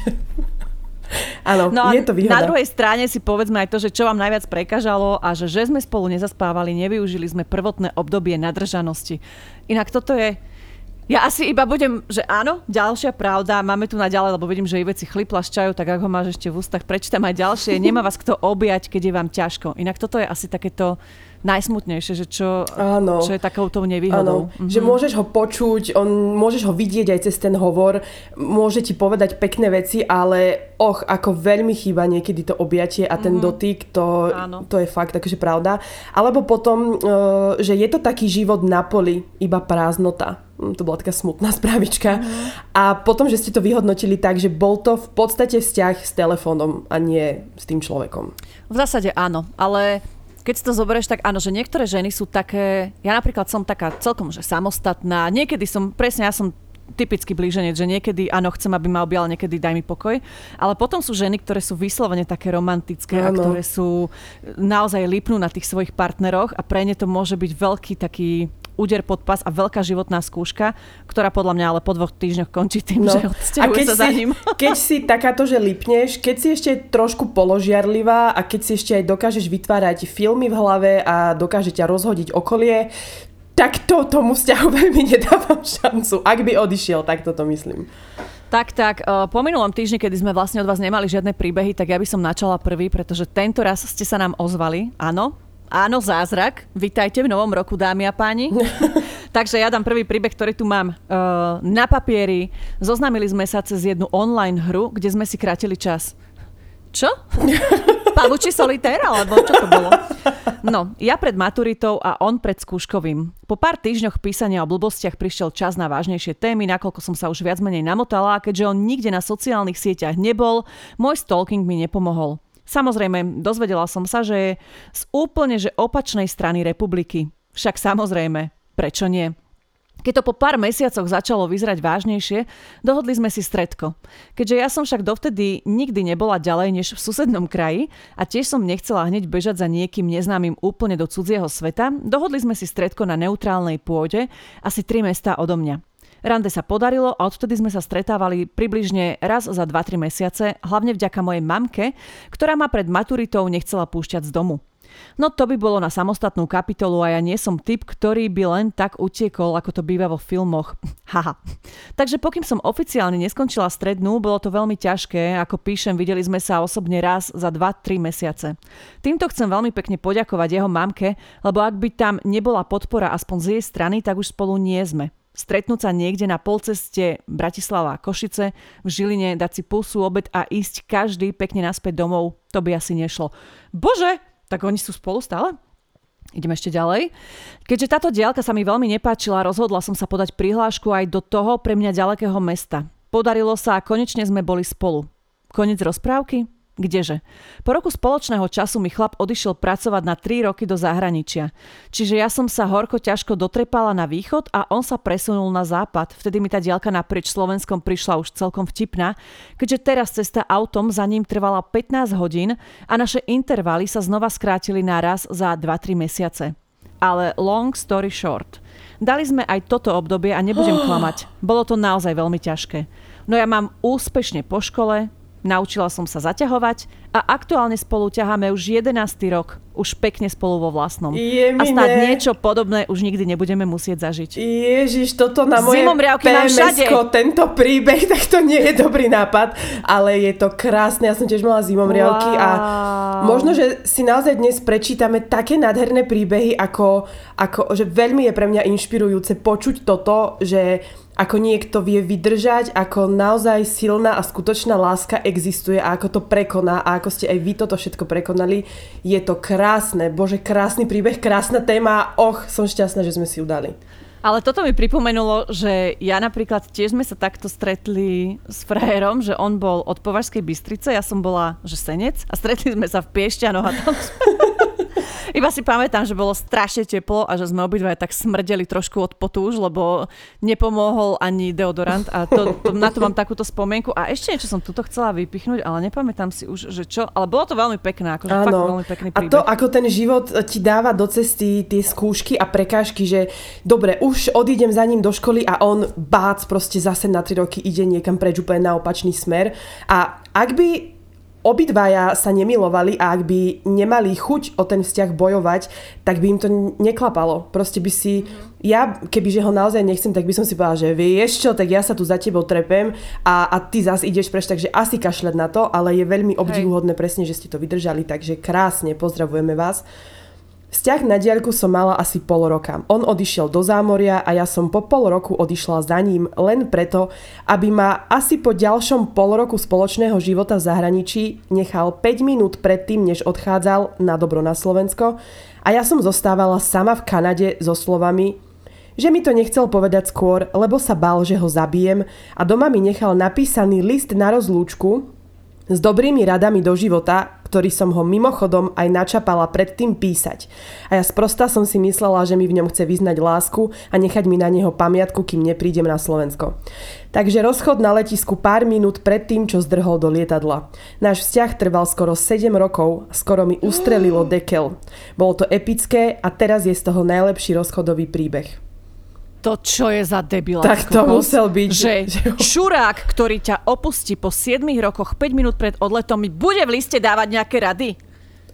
Áno, no je to výhoda. Na druhej strane si povedzme aj to, že čo vám najviac prekážalo a že, že sme spolu nezaspávali, nevyužili sme prvotné obdobie nadržanosti. Inak toto je... Ja asi iba budem, že áno, ďalšia pravda, máme tu na ďalej, lebo vidím, že i veci chlipla tak ako ho máš ešte v ústach, prečítam aj ďalšie, nemá vás kto objať, keď je vám ťažko. Inak toto je asi takéto najsmutnejšie, že čo, Áno. čo je takouto nevýhodou. Áno. Mhm. Že môžeš ho počuť, on, môžeš ho vidieť aj cez ten hovor, môže ti povedať pekné veci, ale och, ako veľmi chýba niekedy to objatie a ten mm-hmm. dotyk, to, to je fakt takže pravda. Alebo potom, uh, že je to taký život na poli, iba prázdnota. Hm, to bola taká smutná správička. Mm-hmm. A potom, že ste to vyhodnotili tak, že bol to v podstate vzťah s telefónom a nie s tým človekom. V zásade áno, ale keď si to zoberieš, tak áno, že niektoré ženy sú také, ja napríklad som taká celkom že samostatná, niekedy som, presne ja som typický blíženec, že niekedy áno, chcem, aby ma objal, niekedy daj mi pokoj. Ale potom sú ženy, ktoré sú vyslovene také romantické ano. a ktoré sú naozaj lipnú na tých svojich partneroch a pre ne to môže byť veľký taký úder pod pas a veľká životná skúška, ktorá podľa mňa ale po dvoch týždňoch končí tým, no. že a keď sa si, za ním. Keď si takáto, že lipneš, keď si ešte trošku položiarlivá a keď si ešte aj dokážeš vytvárať filmy v hlave a dokáže ťa rozhodiť okolie, tak to tomu vzťahu veľmi nedávam šancu. Ak by odišiel, tak toto myslím. Tak, tak, uh, po minulom týždni, kedy sme vlastne od vás nemali žiadne príbehy, tak ja by som načala prvý, pretože tento raz ste sa nám ozvali. Áno, áno, zázrak. Vítajte v novom roku, dámy a páni. Takže ja dám prvý príbeh, ktorý tu mám uh, na papieri. Zoznámili sme sa cez jednu online hru, kde sme si krátili čas. Čo? Pavuči solitér, alebo čo to bolo? No, ja pred maturitou a on pred skúškovým. Po pár týždňoch písania o blbostiach prišiel čas na vážnejšie témy, nakoľko som sa už viac menej namotala a keďže on nikde na sociálnych sieťach nebol, môj stalking mi nepomohol. Samozrejme, dozvedela som sa, že je z úplne že opačnej strany republiky. Však samozrejme, prečo nie? Keď to po pár mesiacoch začalo vyzerať vážnejšie, dohodli sme si stredko. Keďže ja som však dovtedy nikdy nebola ďalej než v susednom kraji a tiež som nechcela hneď bežať za niekým neznámym úplne do cudzieho sveta, dohodli sme si stredko na neutrálnej pôde, asi 3 mesta odo mňa. Rande sa podarilo a odvtedy sme sa stretávali približne raz za 2-3 mesiace, hlavne vďaka mojej mamke, ktorá ma pred maturitou nechcela púšťať z domu. No to by bolo na samostatnú kapitolu a ja nie som typ, ktorý by len tak utiekol, ako to býva vo filmoch. Haha. Takže pokým som oficiálne neskončila strednú, bolo to veľmi ťažké. Ako píšem, videli sme sa osobne raz za 2-3 mesiace. Týmto chcem veľmi pekne poďakovať jeho mamke, lebo ak by tam nebola podpora aspoň z jej strany, tak už spolu nie sme. Stretnúť sa niekde na polceste Bratislava a Košice, v Žiline, dať si pusu, obed a ísť každý pekne naspäť domov, to by asi nešlo. Bože, tak oni sú spolu stále? Ideme ešte ďalej. Keďže táto diálka sa mi veľmi nepáčila, rozhodla som sa podať prihlášku aj do toho pre mňa ďalekého mesta. Podarilo sa a konečne sme boli spolu. Konec rozprávky? Kdeže? Po roku spoločného času mi chlap odišiel pracovať na 3 roky do zahraničia. Čiže ja som sa horko ťažko dotrepala na východ a on sa presunul na západ. Vtedy mi tá diálka naprieč Slovenskom prišla už celkom vtipná, keďže teraz cesta autom za ním trvala 15 hodín a naše intervaly sa znova skrátili na raz za 2-3 mesiace. Ale long story short. Dali sme aj toto obdobie a nebudem klamať. Bolo to naozaj veľmi ťažké. No ja mám úspešne po škole, Naučila som sa zaťahovať a aktuálne spolu ťaháme už 11. rok. Už pekne spolu vo vlastnom. Je a snad niečo podobné už nikdy nebudeme musieť zažiť. Ježiš, toto na moje pms tento príbeh, tak to nie je dobrý nápad, ale je to krásne. Ja som tiež mala zimomriavky wow. a možno, že si naozaj dnes prečítame také nádherné príbehy, ako, ako že veľmi je pre mňa inšpirujúce počuť toto, že ako niekto vie vydržať, ako naozaj silná a skutočná láska existuje a ako to prekoná a ako ste aj vy toto všetko prekonali. Je to krásne, bože, krásny príbeh, krásna téma. Och, som šťastná, že sme si ju dali. Ale toto mi pripomenulo, že ja napríklad tiež sme sa takto stretli s frajerom, že on bol od Považskej Bystrice, ja som bola, že senec a stretli sme sa v Piešťanoch a tam Iba si pamätám, že bolo strašne teplo a že sme obidva tak smrdeli trošku od potúž, lebo nepomohol ani deodorant a to, to, na to mám takúto spomienku. A ešte niečo som tuto chcela vypichnúť, ale nepamätám si už, že čo. Ale bolo to veľmi pekné, akože fakt veľmi pekný príbeh. A to, ako ten život ti dáva do cesty tie skúšky a prekážky, že dobre, už odídem za ním do školy a on bác proste zase na 3 roky ide niekam preč úplne na opačný smer. A ak by obidvaja sa nemilovali a ak by nemali chuť o ten vzťah bojovať, tak by im to neklapalo. Proste by si, ja kebyže ho naozaj nechcem, tak by som si povedala, že vieš čo, tak ja sa tu za tebou trepem a, a ty zase ideš preč, takže asi kašľať na to, ale je veľmi obdivuhodné presne, že ste to vydržali, takže krásne pozdravujeme vás. Vzťah na diaľku som mala asi pol roka. On odišiel do zámoria a ja som po pol roku odišla za ním len preto, aby ma asi po ďalšom pol roku spoločného života v zahraničí nechal 5 minút predtým, než odchádzal na dobro na Slovensko a ja som zostávala sama v Kanade so slovami že mi to nechcel povedať skôr, lebo sa bál, že ho zabijem a doma mi nechal napísaný list na rozlúčku s dobrými radami do života, ktorý som ho mimochodom aj načapala predtým písať. A ja sprosta som si myslela, že mi v ňom chce vyznať lásku a nechať mi na neho pamiatku, kým neprídem na Slovensko. Takže rozchod na letisku pár minút pred tým, čo zdrhol do lietadla. Náš vzťah trval skoro 7 rokov, skoro mi ustrelilo dekel. Bolo to epické a teraz je z toho najlepší rozchodový príbeh. To čo je za debila? Tak to musel byť. Že šurák, ktorý ťa opustí po 7 rokoch 5 minút pred odletom, mi bude v liste dávať nejaké rady?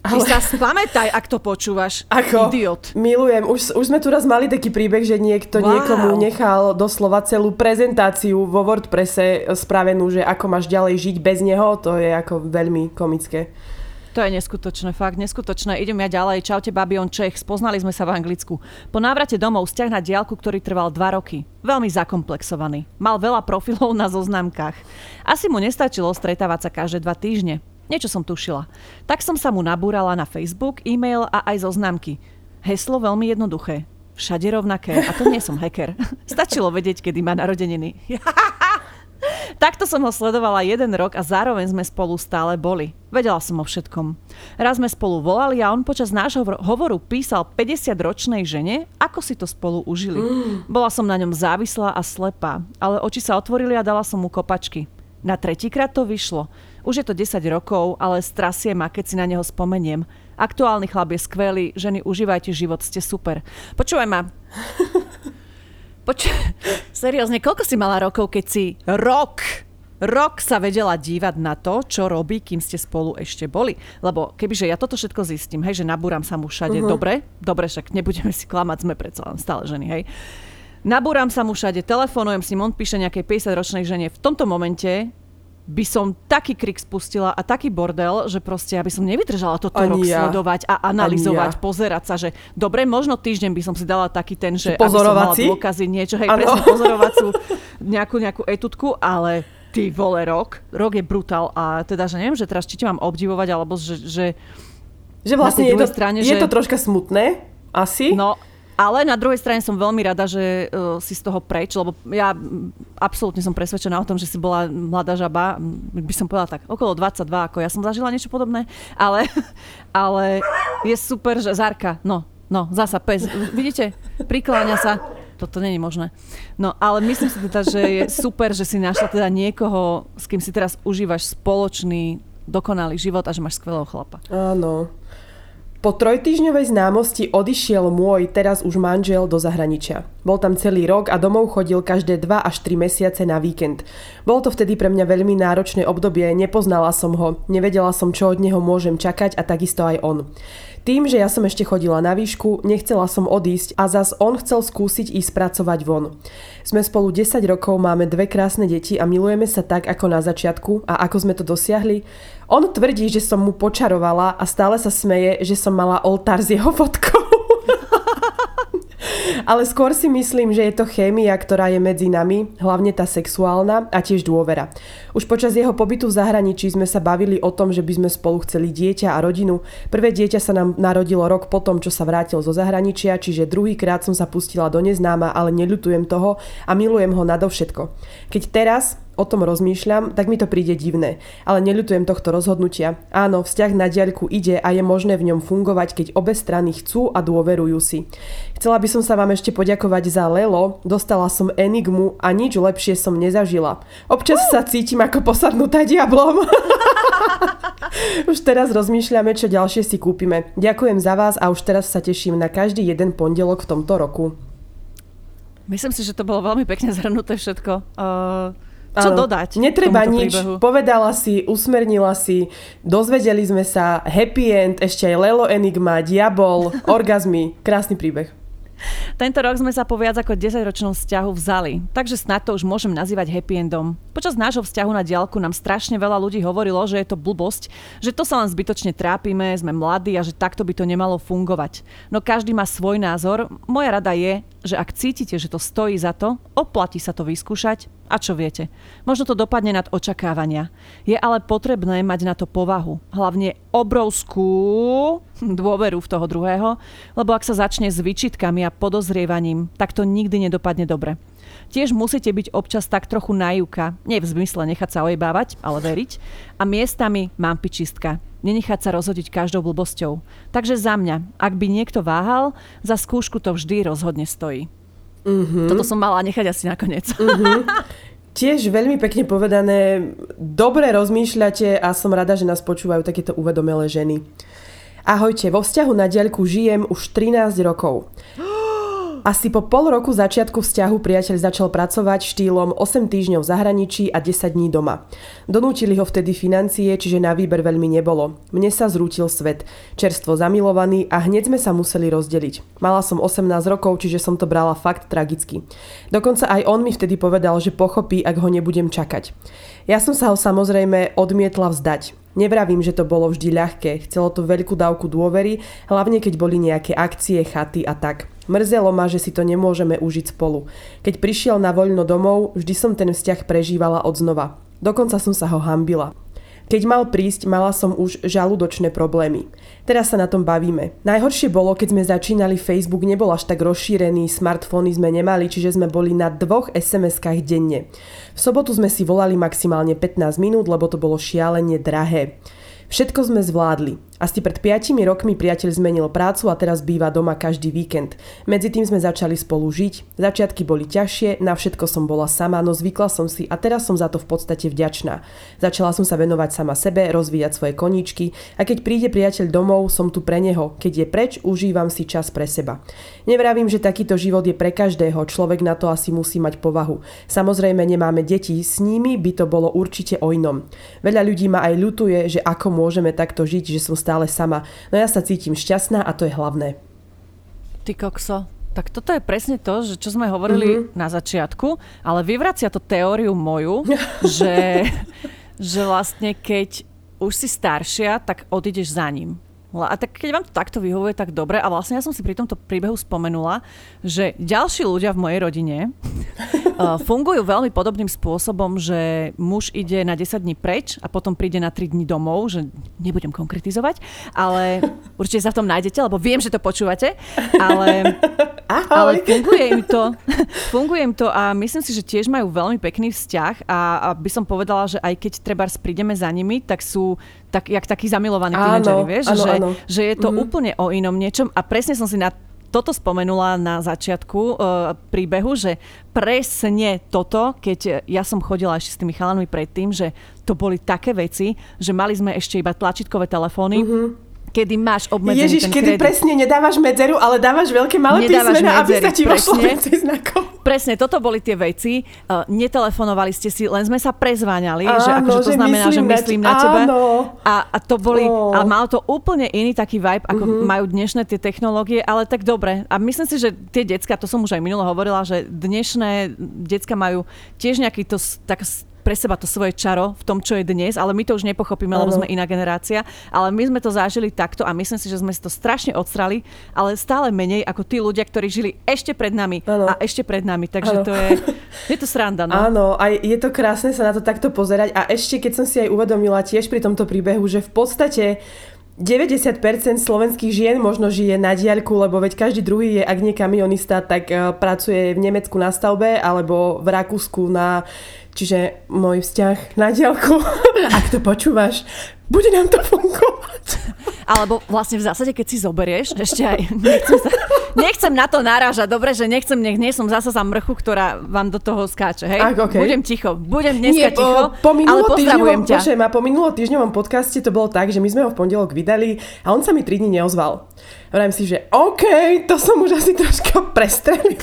Ale... Ty sa spamätaj, ak to počúvaš. Ako? Idiot. Milujem. Už, už sme tu raz mali taký príbeh, že niekto wow. niekomu nechal doslova celú prezentáciu vo WordPresse spravenú, že ako máš ďalej žiť bez neho. To je ako veľmi komické. To je neskutočné, fakt neskutočné. Idem ja ďalej. Čaute, Babion Čech. Spoznali sme sa v Anglicku. Po návrate domov vzťah na diálku, ktorý trval 2 roky. Veľmi zakomplexovaný. Mal veľa profilov na zoznamkách. Asi mu nestačilo stretávať sa každé dva týždne. Niečo som tušila. Tak som sa mu nabúrala na Facebook, e-mail a aj zoznamky. Heslo veľmi jednoduché. Všade rovnaké. A to nie som hacker. Stačilo vedieť, kedy má narodeniny. Takto som ho sledovala jeden rok a zároveň sme spolu stále boli. Vedela som o všetkom. Raz sme spolu volali a on počas nášho hovoru písal 50-ročnej žene, ako si to spolu užili. Mm. Bola som na ňom závislá a slepá, ale oči sa otvorili a dala som mu kopačky. Na tretíkrát to vyšlo. Už je to 10 rokov, ale strasie ma, keď si na neho spomeniem. Aktuálny chlap je skvelý, ženy, užívajte život, ste super. Počúvaj ma. Poč- seriózne, koľko si mala rokov, keď si rok rok sa vedela dívať na to, čo robí, kým ste spolu ešte boli. Lebo kebyže ja toto všetko zistím, hej, že nabúram sa mu všade, uh-huh. dobre, dobre, však nebudeme si klamať, sme predsa len stále ženy, hej. Nabúram sa mu všade, telefonujem si, on píše nejakej 50-ročnej žene. V tomto momente by som taký krik spustila a taký bordel, že proste aby som nevydržala toto Ani rok ja. sledovať a analyzovať, ja. pozerať sa, že dobre, možno týždeň by som si dala taký ten, že Pozorovací? aby som mala dôkazy, niečo, hej, ano. presne pozorovacú nejakú, nejakú etutku, ale ty vole rok, rok je brutál a teda, že neviem, že teraz či ti mám obdivovať, alebo že, že že vlastne je to, strane, je že... to troška smutné, asi. No, ale na druhej strane som veľmi rada, že uh, si z toho preč, lebo ja absolútne som presvedčená o tom, že si bola mladá žaba, by som povedala tak, okolo 22, ako ja som zažila niečo podobné, ale, ale je super, že Zárka, no, no, zasa pes, vidíte, prikláňa sa, toto není možné. No, ale myslím si teda, že je super, že si našla teda niekoho, s kým si teraz užívaš spoločný, dokonalý život a že máš skvelého chlapa. Áno. Po trojtýždňovej známosti odišiel môj teraz už manžel do zahraničia. Bol tam celý rok a domov chodil každé 2 až 3 mesiace na víkend. Bolo to vtedy pre mňa veľmi náročné obdobie, nepoznala som ho, nevedela som, čo od neho môžem čakať a takisto aj on. Tým, že ja som ešte chodila na výšku, nechcela som odísť a zas on chcel skúsiť ísť pracovať von. Sme spolu 10 rokov, máme dve krásne deti a milujeme sa tak ako na začiatku a ako sme to dosiahli. On tvrdí, že som mu počarovala a stále sa smeje, že som mala oltár s jeho fotkou. Ale skôr si myslím, že je to chémia, ktorá je medzi nami, hlavne tá sexuálna a tiež dôvera. Už počas jeho pobytu v zahraničí sme sa bavili o tom, že by sme spolu chceli dieťa a rodinu. Prvé dieťa sa nám narodilo rok potom, čo sa vrátil zo zahraničia, čiže druhýkrát som sa pustila do neznáma, ale neľutujem toho a milujem ho nadovšetko. Keď teraz, o tom rozmýšľam, tak mi to príde divné. Ale neľutujem tohto rozhodnutia. Áno, vzťah na diaľku ide a je možné v ňom fungovať, keď obe strany chcú a dôverujú si. Chcela by som sa vám ešte poďakovať za Lelo, dostala som enigmu a nič lepšie som nezažila. Občas sa cítim ako posadnutá diablom. už teraz rozmýšľame, čo ďalšie si kúpime. Ďakujem za vás a už teraz sa teším na každý jeden pondelok v tomto roku. Myslím si, že to bolo veľmi pekne zhrnuté všetko. Uh, čo ano, dodať? Netreba nič. Príbehu. Povedala si, usmernila si, dozvedeli sme sa, happy end, ešte aj Lelo Enigma, Diabol, orgazmy. Krásny príbeh. Tento rok sme sa po viac ako 10-ročnom vzťahu vzali, takže snad to už môžem nazývať happy endom. Počas nášho vzťahu na diálku nám strašne veľa ľudí hovorilo, že je to blbosť, že to sa len zbytočne trápime, sme mladí a že takto by to nemalo fungovať. No každý má svoj názor. Moja rada je, že ak cítite, že to stojí za to, oplatí sa to vyskúšať a čo viete? Možno to dopadne nad očakávania. Je ale potrebné mať na to povahu. Hlavne obrovskú dôveru v toho druhého, lebo ak sa začne s vyčitkami a podozrievaním, tak to nikdy nedopadne dobre. Tiež musíte byť občas tak trochu najúka, nie v zmysle nechať sa ojebávať, ale veriť. A miestami mám pičistka. Nenechať sa rozhodiť každou blbosťou. Takže za mňa, ak by niekto váhal, za skúšku to vždy rozhodne stojí. Mm-hmm. Toto som mala nechať asi nakoniec. Mm-hmm. Tiež veľmi pekne povedané, dobre rozmýšľate a som rada, že nás počúvajú takéto uvedomelé ženy. Ahojte, vo vzťahu na diaľku žijem už 13 rokov. Asi po pol roku začiatku vzťahu priateľ začal pracovať štýlom 8 týždňov v zahraničí a 10 dní doma. Donútili ho vtedy financie, čiže na výber veľmi nebolo. Mne sa zrútil svet, čerstvo zamilovaný a hneď sme sa museli rozdeliť. Mala som 18 rokov, čiže som to brala fakt tragicky. Dokonca aj on mi vtedy povedal, že pochopí, ak ho nebudem čakať. Ja som sa ho samozrejme odmietla vzdať. Nevravím, že to bolo vždy ľahké, chcelo to veľkú dávku dôvery, hlavne keď boli nejaké akcie, chaty a tak. Mrzelo ma, že si to nemôžeme užiť spolu. Keď prišiel na voľno domov, vždy som ten vzťah prežívala od znova. Dokonca som sa ho hambila. Keď mal prísť, mala som už žalúdočné problémy. Teraz sa na tom bavíme. Najhoršie bolo, keď sme začínali, Facebook nebol až tak rozšírený, smartfóny sme nemali, čiže sme boli na dvoch SMS-kách denne. V sobotu sme si volali maximálne 15 minút, lebo to bolo šialene drahé. Všetko sme zvládli. Asi pred 5 rokmi priateľ zmenil prácu a teraz býva doma každý víkend. Medzi tým sme začali spolu žiť. Začiatky boli ťažšie, na všetko som bola sama, no zvykla som si a teraz som za to v podstate vďačná. Začala som sa venovať sama sebe, rozvíjať svoje koníčky a keď príde priateľ domov, som tu pre neho. Keď je preč, užívam si čas pre seba. Nevravím, že takýto život je pre každého, človek na to asi musí mať povahu. Samozrejme nemáme deti, s nimi by to bolo určite o inom. Veľa ľudí ma aj ľutuje, že ako môžeme takto žiť, že som stále sama. No ja sa cítim šťastná a to je hlavné. Ty kokso, tak toto je presne to, že čo sme hovorili mm-hmm. na začiatku, ale vyvracia to teóriu moju, že, že vlastne keď už si staršia, tak odídeš za ním. A tak keď vám to takto vyhovuje, tak dobre. A vlastne ja som si pri tomto príbehu spomenula, že ďalší ľudia v mojej rodine uh, fungujú veľmi podobným spôsobom, že muž ide na 10 dní preč a potom príde na 3 dní domov, že nebudem konkretizovať, ale určite sa v tom nájdete, lebo viem, že to počúvate, ale, ale funguje im to. funguje im to a myslím si, že tiež majú veľmi pekný vzťah a, a by som povedala, že aj keď treba prídeme za nimi, tak sú tak, jak takí zamilovaní tínedžeri, vieš? Áno, že, áno. že je to mm-hmm. úplne o inom niečom a presne som si na toto spomenula na začiatku uh, príbehu, že presne toto, keď ja som chodila ešte s tými chalanmi predtým, že to boli také veci, že mali sme ešte iba tlačítkové telefóny, mm-hmm kedy máš obmedzený Ježiš, ten kedy kredit. presne nedávaš medzeru, ale dávaš veľké malé Nedávaš písmena, medzery, aby sa ti vošlo znakov. Presne, toto boli tie veci. Uh, netelefonovali ste si, len sme sa prezváňali, áno, že akože to že znamená, že myslím na, na teba. A, a to boli, oh. ale malo to úplne iný taký vibe, ako uh-huh. majú dnešné tie technológie, ale tak dobre. A myslím si, že tie decka, to som už aj minulo hovorila, že dnešné decka majú tiež nejaký to tak pre seba to svoje čaro v tom, čo je dnes, ale my to už nepochopíme, ano. lebo sme iná generácia. Ale my sme to zažili takto a myslím si, že sme si to strašne odstrali, ale stále menej ako tí ľudia, ktorí žili ešte pred nami ano. a ešte pred nami. Takže ano. to je, je to sranda. No? Áno, aj je to krásne sa na to takto pozerať a ešte keď som si aj uvedomila tiež pri tomto príbehu, že v podstate 90% slovenských žien možno žije na diaľku, lebo veď každý druhý je, ak nie kamionista, tak uh, pracuje v Nemecku na stavbe alebo v Rakúsku na Čiže môj vzťah na diálku, ak to počúvaš, bude nám to fungovať. Alebo vlastne v zásade, keď si zoberieš, ešte aj, nechcem, sa, nechcem na to narážať, dobre, že nechcem, nech nie som zasa za mrchu, ktorá vám do toho skáče, hej? Ak, okay. Budem ticho, budem dneska nie, ticho, po, po ale pozdravujem ťa. Počujem, a po minulo týždňovom podcaste to bolo tak, že my sme ho v pondelok vydali a on sa mi 3 dní neozval. Hovorím si, že OK, to som už asi troška prestrelil.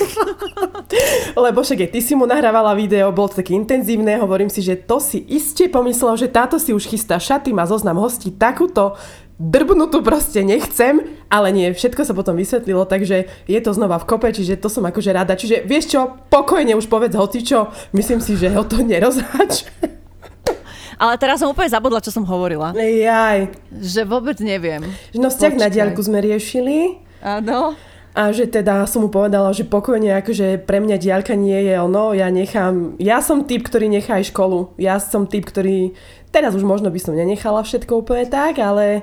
Lebo však ty si mu nahrávala video, bolo to také intenzívne, hovorím si, že to si iste pomyslel, že táto si už chystá šaty, má zoznam hostí, takúto drbnutú proste nechcem, ale nie, všetko sa potom vysvetlilo, takže je to znova v kope, čiže to som akože rada. Čiže vieš čo, pokojne už povedz hoci čo, myslím si, že ho to nerozháč. Ale teraz som úplne zabudla, čo som hovorila. Jaj. Že vôbec neviem. No vzťah na diaľku sme riešili. Áno. A že teda som mu povedala, že pokojne, akože pre mňa diaľka nie je ono, ja nechám, ja som typ, ktorý nechá aj školu. Ja som typ, ktorý, teraz už možno by som nenechala všetko úplne tak, ale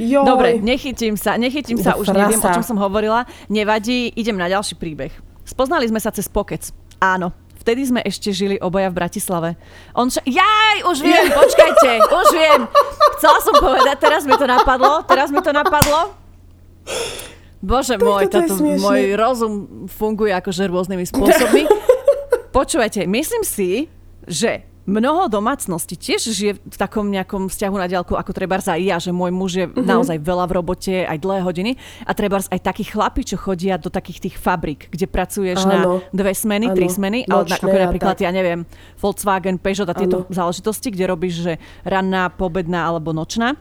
Joj. Dobre, nechytím sa, nechytím sa, už neviem, o čom som hovorila. Nevadí, idem na ďalší príbeh. Spoznali sme sa cez pokec. Áno, Vtedy sme ešte žili obaja v Bratislave. On ša- Jaj, už viem, počkajte, už viem. Chcela som povedať, teraz mi to napadlo, teraz mi to napadlo. Bože môj, táto, môj rozum funguje akože rôznymi spôsobmi. Počúvajte, myslím si, že mnoho domácností tiež žije v takom nejakom vzťahu na diálku, ako treba aj ja, že môj muž je mm-hmm. naozaj veľa v robote, aj dlhé hodiny. A treba aj takí chlapi, čo chodia do takých tých fabrik, kde pracuješ Áno. na dve smeny, Áno. tri smeny, ale na, ako napríklad, ja neviem, Volkswagen, Peugeot a tieto Áno. záležitosti, kde robíš, že ranná, pobedná alebo nočná,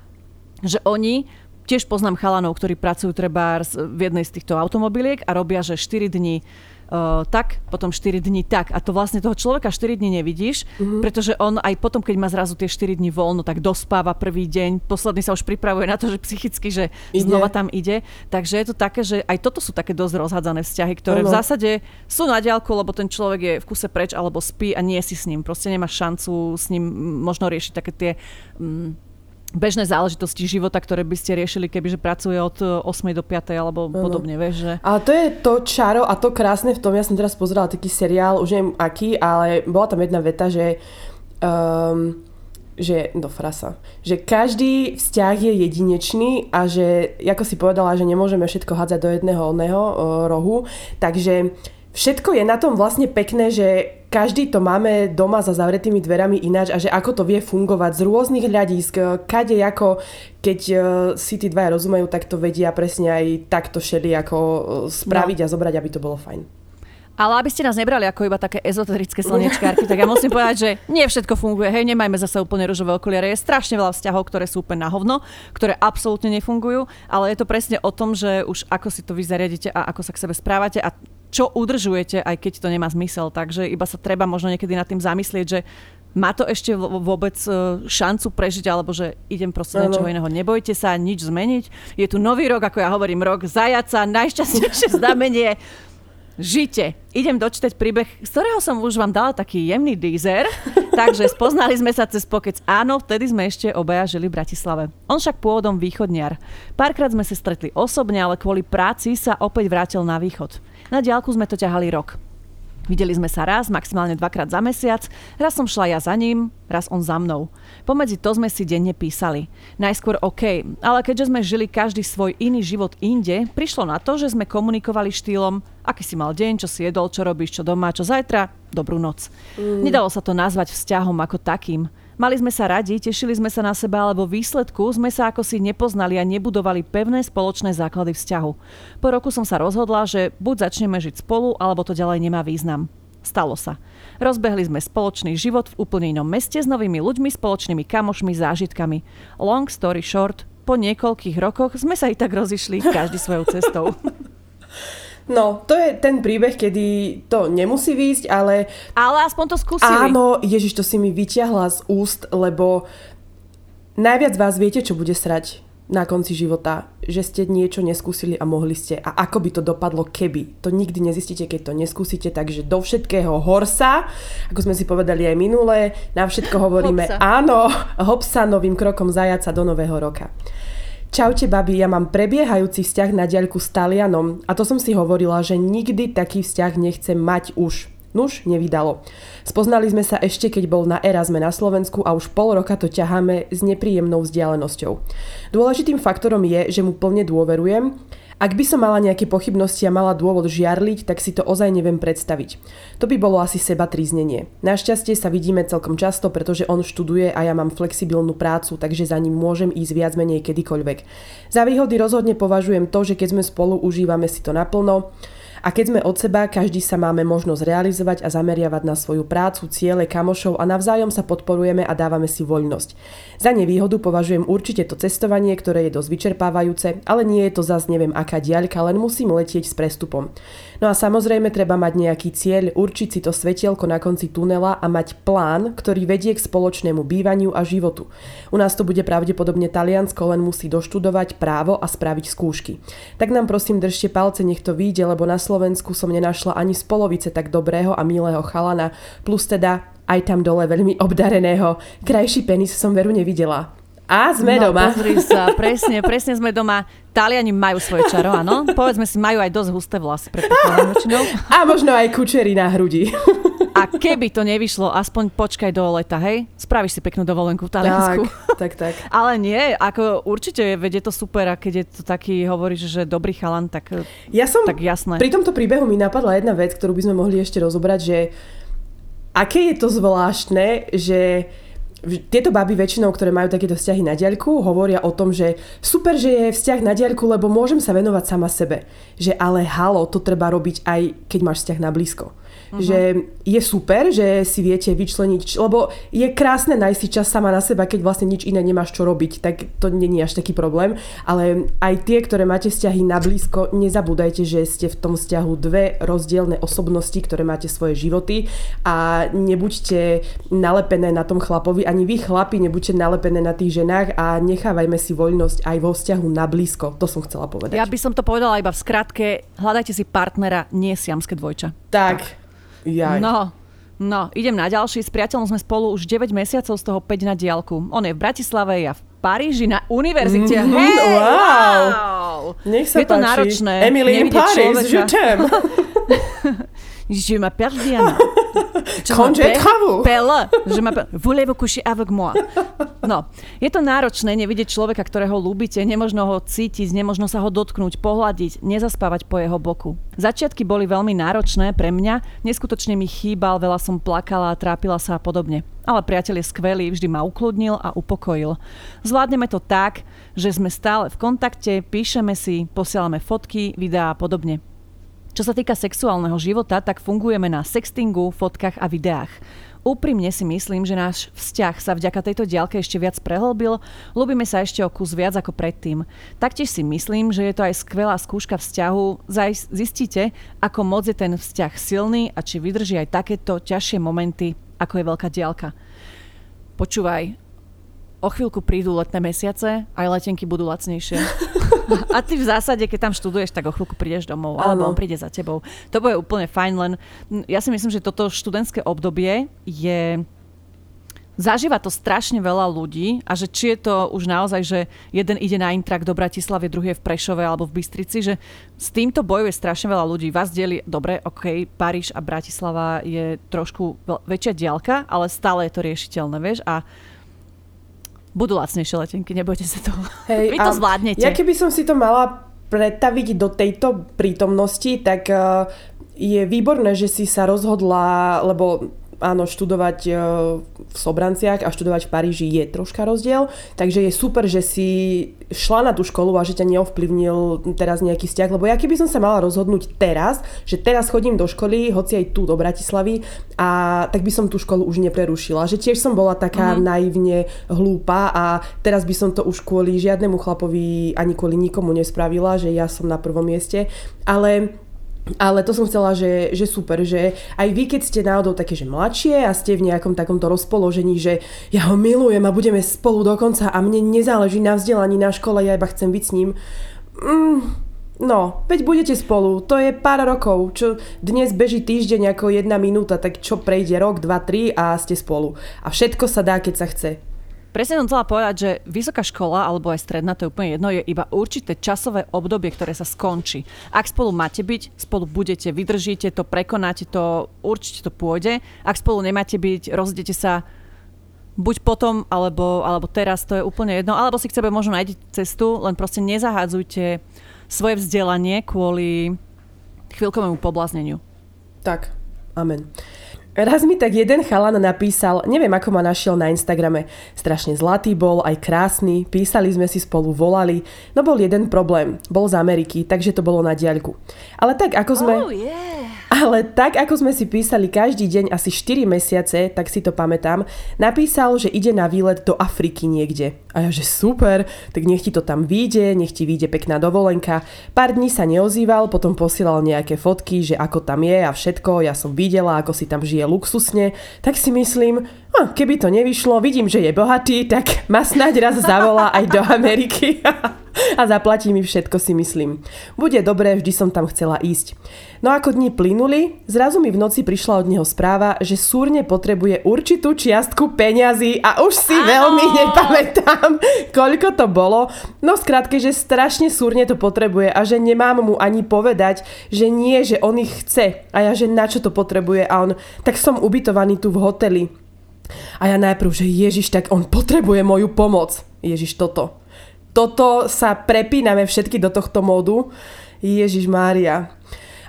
že oni tiež poznám chalanov, ktorí pracujú treba v jednej z týchto automobiliek a robia, že 4 dní uh, tak, potom 4 dní tak. A to vlastne toho človeka 4 dní nevidíš, mm-hmm. pretože on aj potom, keď má zrazu tie 4 dní voľno, tak dospáva prvý deň, posledný sa už pripravuje na to, že psychicky, že ide. znova tam ide. Takže je to také, že aj toto sú také dosť rozhádzané vzťahy, ktoré ano. v zásade sú na diálku, lebo ten človek je v kuse preč alebo spí a nie si s ním. Proste nemáš šancu s ním možno riešiť také tie... Um, bežné záležitosti života, ktoré by ste riešili, kebyže pracuje od 8 e, do 5 alebo ano. podobne, vieš, že... A to je to čaro a to krásne v tom, ja som teraz pozerala taký seriál, už neviem aký, ale bola tam jedna veta, že um, že, do frasa, že každý vzťah je jedinečný a že, ako si povedala, že nemôžeme všetko hádzať do jedného oného uh, rohu, takže všetko je na tom vlastne pekné, že každý to máme doma za zavretými dverami ináč a že ako to vie fungovať z rôznych hľadisk, kade ako, keď e, si tí dvaja rozumejú, tak to vedia presne aj takto šeli ako e, spraviť no. a zobrať, aby to bolo fajn. Ale aby ste nás nebrali ako iba také ezoterické slnečkárky, tak ja musím povedať, že nie všetko funguje. Hej, nemajme zase úplne ružové okuliare. Je strašne veľa vzťahov, ktoré sú úplne na hovno, ktoré absolútne nefungujú, ale je to presne o tom, že už ako si to vy zariadite a ako sa k sebe správate a čo udržujete, aj keď to nemá zmysel. Takže iba sa treba možno niekedy nad tým zamyslieť, že má to ešte vôbec e, šancu prežiť, alebo že idem proste ano. niečoho iného. Nebojte sa nič zmeniť. Je tu nový rok, ako ja hovorím, rok zajaca, najšťastnejšie znamenie žite. Idem dočítať príbeh, z ktorého som už vám dala taký jemný dízer. Takže spoznali sme sa cez pokec. Áno, vtedy sme ešte obaja žili v Bratislave. On však pôvodom východniar. Párkrát sme sa stretli osobne, ale kvôli práci sa opäť vrátil na východ. Na diálku sme to ťahali rok. Videli sme sa raz, maximálne dvakrát za mesiac, raz som šla ja za ním, raz on za mnou. Pomedzi to sme si denne písali. Najskôr OK, ale keďže sme žili každý svoj iný život inde, prišlo na to, že sme komunikovali štýlom aký si mal deň, čo si jedol, čo robíš, čo doma, čo zajtra, dobrú noc. Mm. Nedalo sa to nazvať vzťahom ako takým. Mali sme sa radi, tešili sme sa na seba, ale vo výsledku sme sa ako si nepoznali a nebudovali pevné spoločné základy vzťahu. Po roku som sa rozhodla, že buď začneme žiť spolu, alebo to ďalej nemá význam. Stalo sa. Rozbehli sme spoločný život v úplne inom meste s novými ľuďmi, spoločnými kamošmi, zážitkami. Long story short, po niekoľkých rokoch sme sa i tak rozišli každý svojou cestou. No, to je ten príbeh, kedy to nemusí výjsť, ale... Ale aspoň to skúsili. Áno, Ježiš, to si mi vyťahla z úst, lebo najviac vás viete, čo bude srať na konci života, že ste niečo neskúsili a mohli ste. A ako by to dopadlo, keby. To nikdy nezistíte, keď to neskúsite, takže do všetkého horsa, ako sme si povedali aj minule, na všetko hovoríme hopsa. áno, hopsa novým krokom zajaca do nového roka. Čaute babi, ja mám prebiehajúci vzťah na diaľku s Talianom a to som si hovorila, že nikdy taký vzťah nechcem mať už. Nuž, nevydalo. Spoznali sme sa ešte, keď bol na Erasme na Slovensku a už pol roka to ťaháme s nepríjemnou vzdialenosťou. Dôležitým faktorom je, že mu plne dôverujem ak by som mala nejaké pochybnosti a mala dôvod žiarliť, tak si to ozaj neviem predstaviť. To by bolo asi seba tríznenie. Našťastie sa vidíme celkom často, pretože on študuje a ja mám flexibilnú prácu, takže za ním môžem ísť viac menej kedykoľvek. Za výhody rozhodne považujem to, že keď sme spolu, užívame si to naplno, A keď sme od seba, každý sa máme možnosť realizovať a zameriavať na svoju prácu, ciele, kamošov a navzájom sa podporujeme a dávame si voľnosť. Za nevýhodu považujem určite to cestovanie, ktoré je dosť vyčerpávajúce, ale nie je to zas neviem aká diaľka, len musím letieť s prestupom. No a samozrejme treba mať nejaký cieľ, určiť si to svetielko na konci tunela a mať plán, ktorý vedie k spoločnému bývaniu a životu. U nás to bude pravdepodobne Taliansko, len musí doštudovať právo a spraviť skúšky. Tak nám prosím držte palce, nech to vyjde, lebo na Slovensku som nenašla ani z polovice tak dobrého a milého chalana, plus teda aj tam dole veľmi obdareného. Krajší penis som veru nevidela. A sme no, doma. Pozri sa, presne, presne sme doma. Taliani majú svoje čaro, áno. Povedzme si, majú aj dosť husté vlasy, A možno aj kučery na hrudi. A keby to nevyšlo, aspoň počkaj do leta, hej? Spravíš si peknú dovolenku v Taliansku. Tak, tak, tak. Ale nie, ako určite vedie to super a keď je to taký, hovoríš, že dobrý chalan, tak, ja som, tak jasné. Pri tomto príbehu mi napadla jedna vec, ktorú by sme mohli ešte rozobrať, že aké je to zvláštne, že tieto baby väčšinou, ktoré majú takéto vzťahy na diaľku, hovoria o tom, že super, že je vzťah na diaľku, lebo môžem sa venovať sama sebe. Že ale halo, to treba robiť aj keď máš vzťah na blízko. Uh-huh. Že je super, že si viete vyčleniť, lebo je krásne nájsť si čas sama na seba, keď vlastne nič iné nemáš čo robiť, tak to není až taký problém. Ale aj tie, ktoré máte vzťahy na blízko, nezabúdajte, že ste v tom vzťahu dve rozdielne osobnosti, ktoré máte svoje životy a nebuďte nalepené na tom chlapovi, ani vy chlapi nebuďte nalepené na tých ženách a nechávajme si voľnosť aj vo vzťahu na blízko. To som chcela povedať. Ja by som to povedala iba v skratke, hľadajte si partnera, nie siamské dvojča. Tak. tak. Jaj. No, no, idem na ďalší. S priateľom sme spolu už 9 mesiacov, z toho 5 na diálku. On je v Bratislave, ja v Paríži na univerzite. Mm-hmm, hey, wow. wow! Nech sa je to páči. náročné. Emily in Paris, je Je m'appelle Diana. Congé travaux. Pelle. Je m'appelle... Voulez-vous coucher avec moi? No, je to náročné nevidieť človeka, ktorého ľúbite, nemožno ho cítiť, nemožno sa ho dotknúť, pohľadiť, nezaspávať po jeho boku. Začiatky boli veľmi náročné pre mňa, neskutočne mi chýbal, veľa som plakala, trápila sa a podobne. Ale priateľ je skvelý, vždy ma ukludnil a upokojil. Zvládneme to tak, že sme stále v kontakte, píšeme si, posielame fotky, videá a podobne. Čo sa týka sexuálneho života, tak fungujeme na sextingu, fotkách a videách. Úprimne si myslím, že náš vzťah sa vďaka tejto diálke ešte viac prehlbil, ľúbime sa ešte o kus viac ako predtým. Taktiež si myslím, že je to aj skvelá skúška vzťahu, zistíte, ako moc je ten vzťah silný a či vydrží aj takéto ťažšie momenty, ako je veľká diálka. Počúvaj, o chvíľku prídu letné mesiace, aj letenky budú lacnejšie. A ty v zásade, keď tam študuješ, tak o chvíľku prídeš domov, alebo on príde za tebou. To bude úplne fajn, len ja si myslím, že toto študentské obdobie je zažíva to strašne veľa ľudí a že či je to už naozaj, že jeden ide na intrak do Bratislavy, druhý je v Prešove alebo v Bystrici, že s týmto bojuje strašne veľa ľudí. Vás delí, dobre, ok, Paríž a Bratislava je trošku väčšia diálka, ale stále je to riešiteľné, vieš, a budú lacnejšie letenky, nebojte sa toho. Hej, Vy to zvládnete. Ja keby som si to mala predstaviť do tejto prítomnosti, tak uh, je výborné, že si sa rozhodla, lebo áno, študovať e, v Sobranciach a študovať v Paríži je troška rozdiel, takže je super, že si šla na tú školu a že ťa neovplyvnil teraz nejaký vzťah, lebo ja keby som sa mala rozhodnúť teraz, že teraz chodím do školy, hoci aj tu do Bratislavy, a tak by som tú školu už neprerušila. Že tiež som bola taká uh-huh. naivne hlúpa a teraz by som to už kvôli žiadnemu chlapovi ani kvôli nikomu nespravila, že ja som na prvom mieste, ale ale to som chcela, že, že super, že aj vy, keď ste náhodou také, že mladšie a ste v nejakom takomto rozpoložení, že ja ho milujem a budeme spolu dokonca a mne nezáleží na vzdelaní na škole, ja iba chcem byť s ním. Mm, no, veď budete spolu, to je pár rokov, čo dnes beží týždeň ako jedna minúta, tak čo prejde rok, dva, tri a ste spolu. A všetko sa dá, keď sa chce. Presne som chcela povedať, že vysoká škola alebo aj stredná, to je úplne jedno, je iba určité časové obdobie, ktoré sa skončí. Ak spolu máte byť, spolu budete, vydržíte to, prekonáte to, určite to pôjde. Ak spolu nemáte byť, rozdete sa buď potom, alebo, alebo teraz, to je úplne jedno. Alebo si k sebe možno nájsť cestu, len proste nezahádzujte svoje vzdelanie kvôli chvíľkovému poblázneniu. Tak, amen. Raz mi tak jeden chalan napísal, neviem ako ma našiel na Instagrame. Strašne zlatý bol, aj krásny, písali sme si spolu, volali. No bol jeden problém, bol z Ameriky, takže to bolo na diaľku. Ale tak ako sme... Oh, yeah. Ale tak ako sme si písali každý deň asi 4 mesiace, tak si to pamätám, napísal, že ide na výlet do Afriky niekde. A ja, že super, tak nech ti to tam vyjde, nech ti vyjde pekná dovolenka. Pár dní sa neozýval, potom posielal nejaké fotky, že ako tam je a všetko, ja som videla, ako si tam žije luxusne, tak si myslím, hm, keby to nevyšlo, vidím, že je bohatý, tak ma snáď raz zavolá aj do Ameriky. a zaplatí mi všetko, si myslím. Bude dobré, vždy som tam chcela ísť. No ako dni plynuli, zrazu mi v noci prišla od neho správa, že súrne potrebuje určitú čiastku peňazí a už si Áno. veľmi nepamätám, koľko to bolo. No skrátke, že strašne súrne to potrebuje a že nemám mu ani povedať, že nie, že on ich chce a ja, že na čo to potrebuje a on, tak som ubytovaný tu v hoteli. A ja najprv, že Ježiš, tak on potrebuje moju pomoc. Ježiš, toto toto sa prepíname všetky do tohto módu. Ježiš Mária.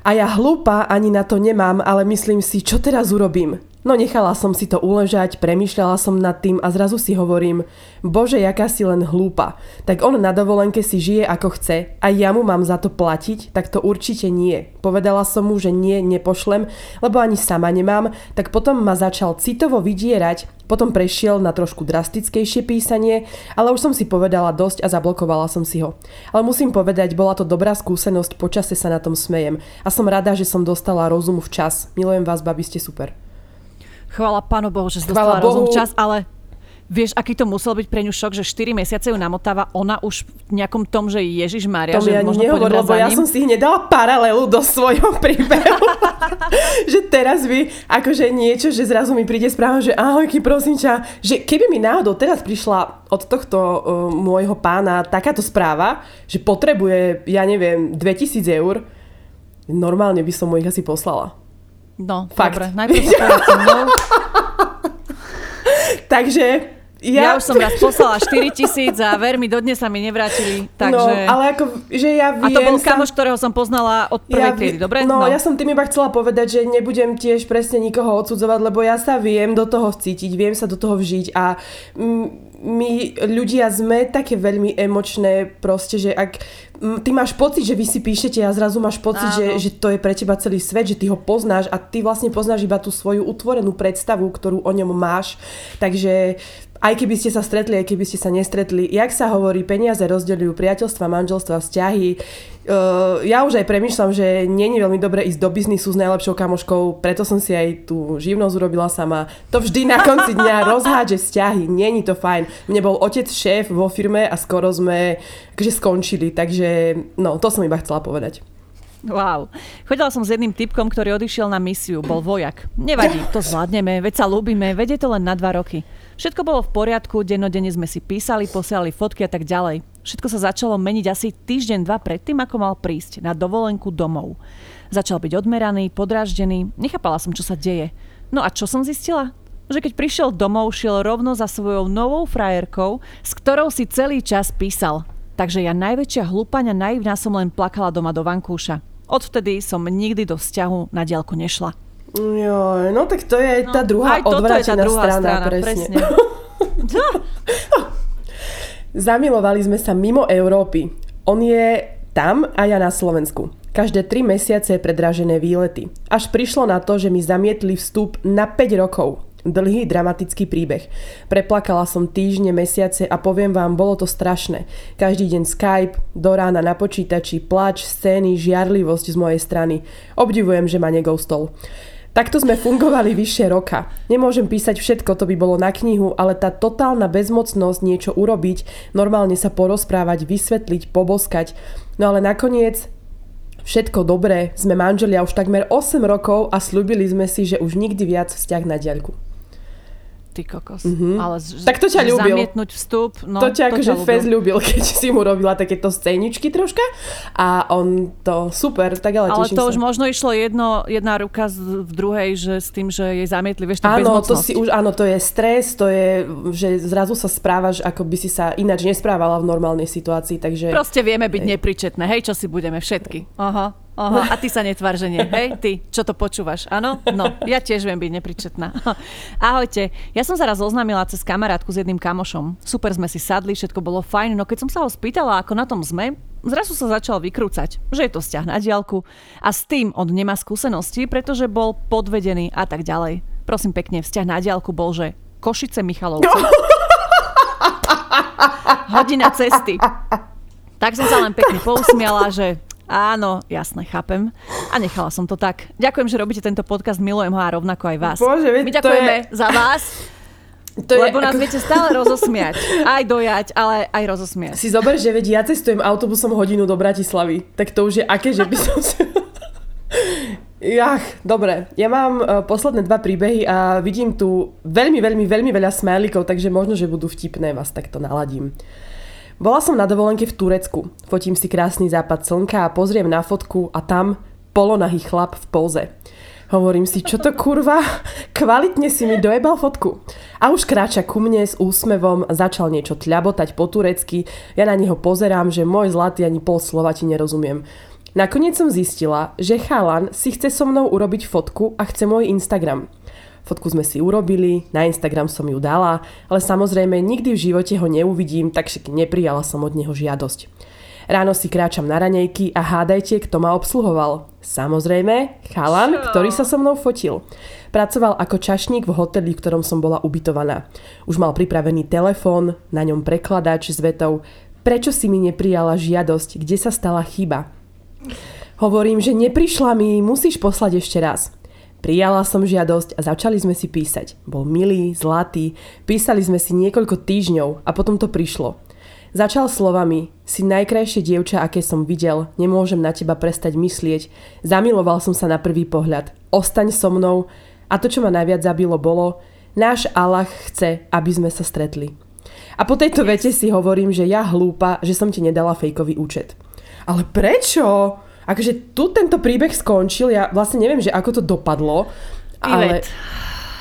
A ja hlúpa ani na to nemám, ale myslím si, čo teraz urobím. No nechala som si to uležať, premýšľala som nad tým a zrazu si hovorím, bože, jaká si len hlúpa. Tak on na dovolenke si žije ako chce a ja mu mám za to platiť, tak to určite nie. Povedala som mu, že nie, nepošlem, lebo ani sama nemám, tak potom ma začal citovo vydierať, potom prešiel na trošku drastickejšie písanie, ale už som si povedala dosť a zablokovala som si ho. Ale musím povedať, bola to dobrá skúsenosť, počase sa na tom smejem a som rada, že som dostala rozum včas. Milujem vás, babi, ste super. Chvala Pánu Bohu, že si dostala rozum čas, ale Vieš, aký to musel byť pre ňu šok, že 4 mesiace ju namotáva, ona už v nejakom tom, že Ježiš Maria, to že mi ani nehovor, lebo ja som si hneď dala paralelu do svojho príbehu. že teraz by akože niečo, že zrazu mi príde správa, že ahojky, prosím ťa, že keby mi náhodou teraz prišla od tohto uh, môjho pána takáto správa, že potrebuje, ja neviem, 2000 eur, normálne by som mu ich asi poslala. No, Fakt. dobre, najprv sa mnou. Takže ja... ja už som raz poslala 4 tisíc a ver mi, dodnes sa mi nevrátili. Takže... No, ale ako, že ja viem... A to bol sa... kamoš, ktorého som poznala od prvej ja triedy, dobre? No, no, ja som tým iba chcela povedať, že nebudem tiež presne nikoho odsudzovať, lebo ja sa viem do toho vcítiť, viem sa do toho vžiť a my ľudia sme také veľmi emočné proste, že ak ty máš pocit, že vy si píšete a zrazu máš pocit, že, že to je pre teba celý svet, že ty ho poznáš a ty vlastne poznáš iba tú svoju utvorenú predstavu, ktorú o ňom máš. Takže aj keby ste sa stretli, aj keby ste sa nestretli, jak sa hovorí, peniaze rozdeľujú priateľstva, manželstva, vzťahy. Uh, ja už aj premyšľam, že nie je veľmi dobre ísť do biznisu s najlepšou kamoškou, preto som si aj tú živnosť urobila sama. To vždy na konci dňa rozhádže vzťahy, není to fajn. Mne bol otec šéf vo firme a skoro sme akože skončili, takže no, to som iba chcela povedať. Wow. Chodila som s jedným typkom, ktorý odišiel na misiu, bol vojak. Nevadí, to zvládneme, veď sa ľúbime, veď je to len na dva roky. Všetko bolo v poriadku, dennodenne sme si písali, posielali fotky a tak ďalej. Všetko sa začalo meniť asi týždeň, dva predtým, ako mal prísť na dovolenku domov. Začal byť odmeraný, podráždený, nechápala som, čo sa deje. No a čo som zistila? Že keď prišiel domov, šiel rovno za svojou novou frajerkou, s ktorou si celý čas písal. Takže ja najväčšia hlúpaňa naivná som len plakala doma do vankúša. Odvtedy som nikdy do vzťahu na diálku nešla. Jo, no tak to je no, tá druhá odvrátená strana, strana, presne. presne. Zamilovali sme sa mimo Európy. On je tam a ja na Slovensku. Každé 3 mesiace predražené výlety. Až prišlo na to, že mi zamietli vstup na 5 rokov. Dlhý dramatický príbeh. Preplakala som týždne, mesiace a poviem vám, bolo to strašné. Každý deň Skype, do rána na počítači, plač, scény, žiarlivosť z mojej strany. Obdivujem, že ma negoustol. Takto sme fungovali vyššie roka. Nemôžem písať všetko, to by bolo na knihu, ale tá totálna bezmocnosť niečo urobiť, normálne sa porozprávať, vysvetliť, poboskať. No ale nakoniec všetko dobré, sme manželia už takmer 8 rokov a slúbili sme si, že už nikdy viac vzťah na diaľku. Ty kokos. Mm-hmm. Ale z, tak to ťa ľúbil. Zamietnúť vstup. No, to ťa akože fez ľúbil, keď si mu robila takéto scéničky troška a on to super, tak ale Ale to sa. už možno išlo jedno, jedna ruka z, v druhej, že s tým, že jej zamietli, vieš, tá Áno, to si už, áno, to je stres, to je, že zrazu sa správaš, ako by si sa ináč nesprávala v normálnej situácii, takže... Proste vieme byť nepričetné, hej, čo si budeme všetky. Aha. Oho, a ty sa netvár, že nie. Hej, ty, čo to počúvaš, áno? No, ja tiež viem byť nepričetná. Ahojte, ja som sa raz oznámila cez kamarátku s jedným kamošom. Super sme si sadli, všetko bolo fajn, no keď som sa ho spýtala, ako na tom sme, zrazu sa začal vykrúcať, že je to vzťah na diálku a s tým on nemá skúsenosti, pretože bol podvedený a tak ďalej. Prosím pekne, vzťah na diálku bol, že Košice Michalovce. Hodina cesty. Tak som sa len pekne pousmiala, že áno, jasne, chápem. A nechala som to tak. Ďakujem, že robíte tento podcast, milujem ho a rovnako aj vás. Bože, My ďakujeme je... za vás. To lebo je, nás ako... viete stále rozosmiať. Aj dojať, ale aj rozosmiať. Si zober, že veď ja cestujem autobusom hodinu do Bratislavy. Tak to už je aké, že by som si... Jach, dobre. Ja mám uh, posledné dva príbehy a vidím tu veľmi, veľmi, veľmi veľa smajlikov, takže možno, že budú vtipné, vás takto naladím. Bola som na dovolenke v Turecku. Fotím si krásny západ slnka a pozriem na fotku a tam polonahý chlap v póze. Hovorím si, čo to kurva? Kvalitne si mi dojebal fotku. A už kráča ku mne s úsmevom, začal niečo tľabotať po turecky. Ja na neho pozerám, že môj zlatý ani pol slova ti nerozumiem. Nakoniec som zistila, že chalan si chce so mnou urobiť fotku a chce môj Instagram. Fotku sme si urobili, na Instagram som ju dala, ale samozrejme nikdy v živote ho neuvidím, takže neprijala som od neho žiadosť. Ráno si kráčam na ranejky a hádajte, kto ma obsluhoval. Samozrejme, chalan, Čo? ktorý sa so mnou fotil. Pracoval ako čašník v hoteli, v ktorom som bola ubytovaná. Už mal pripravený telefón, na ňom prekladač s vetou Prečo si mi neprijala žiadosť, kde sa stala chyba? Hovorím, že neprišla mi, musíš poslať ešte raz. Prijala som žiadosť a začali sme si písať. Bol milý, zlatý, písali sme si niekoľko týždňov a potom to prišlo. Začal slovami, si najkrajšie dievča, aké som videl, nemôžem na teba prestať myslieť, zamiloval som sa na prvý pohľad, ostaň so mnou a to, čo ma najviac zabilo, bolo, náš Allah chce, aby sme sa stretli. A po tejto vete si hovorím, že ja hlúpa, že som ti nedala fejkový účet. Ale prečo? Akože tu tento príbeh skončil, ja vlastne neviem, že ako to dopadlo, ale...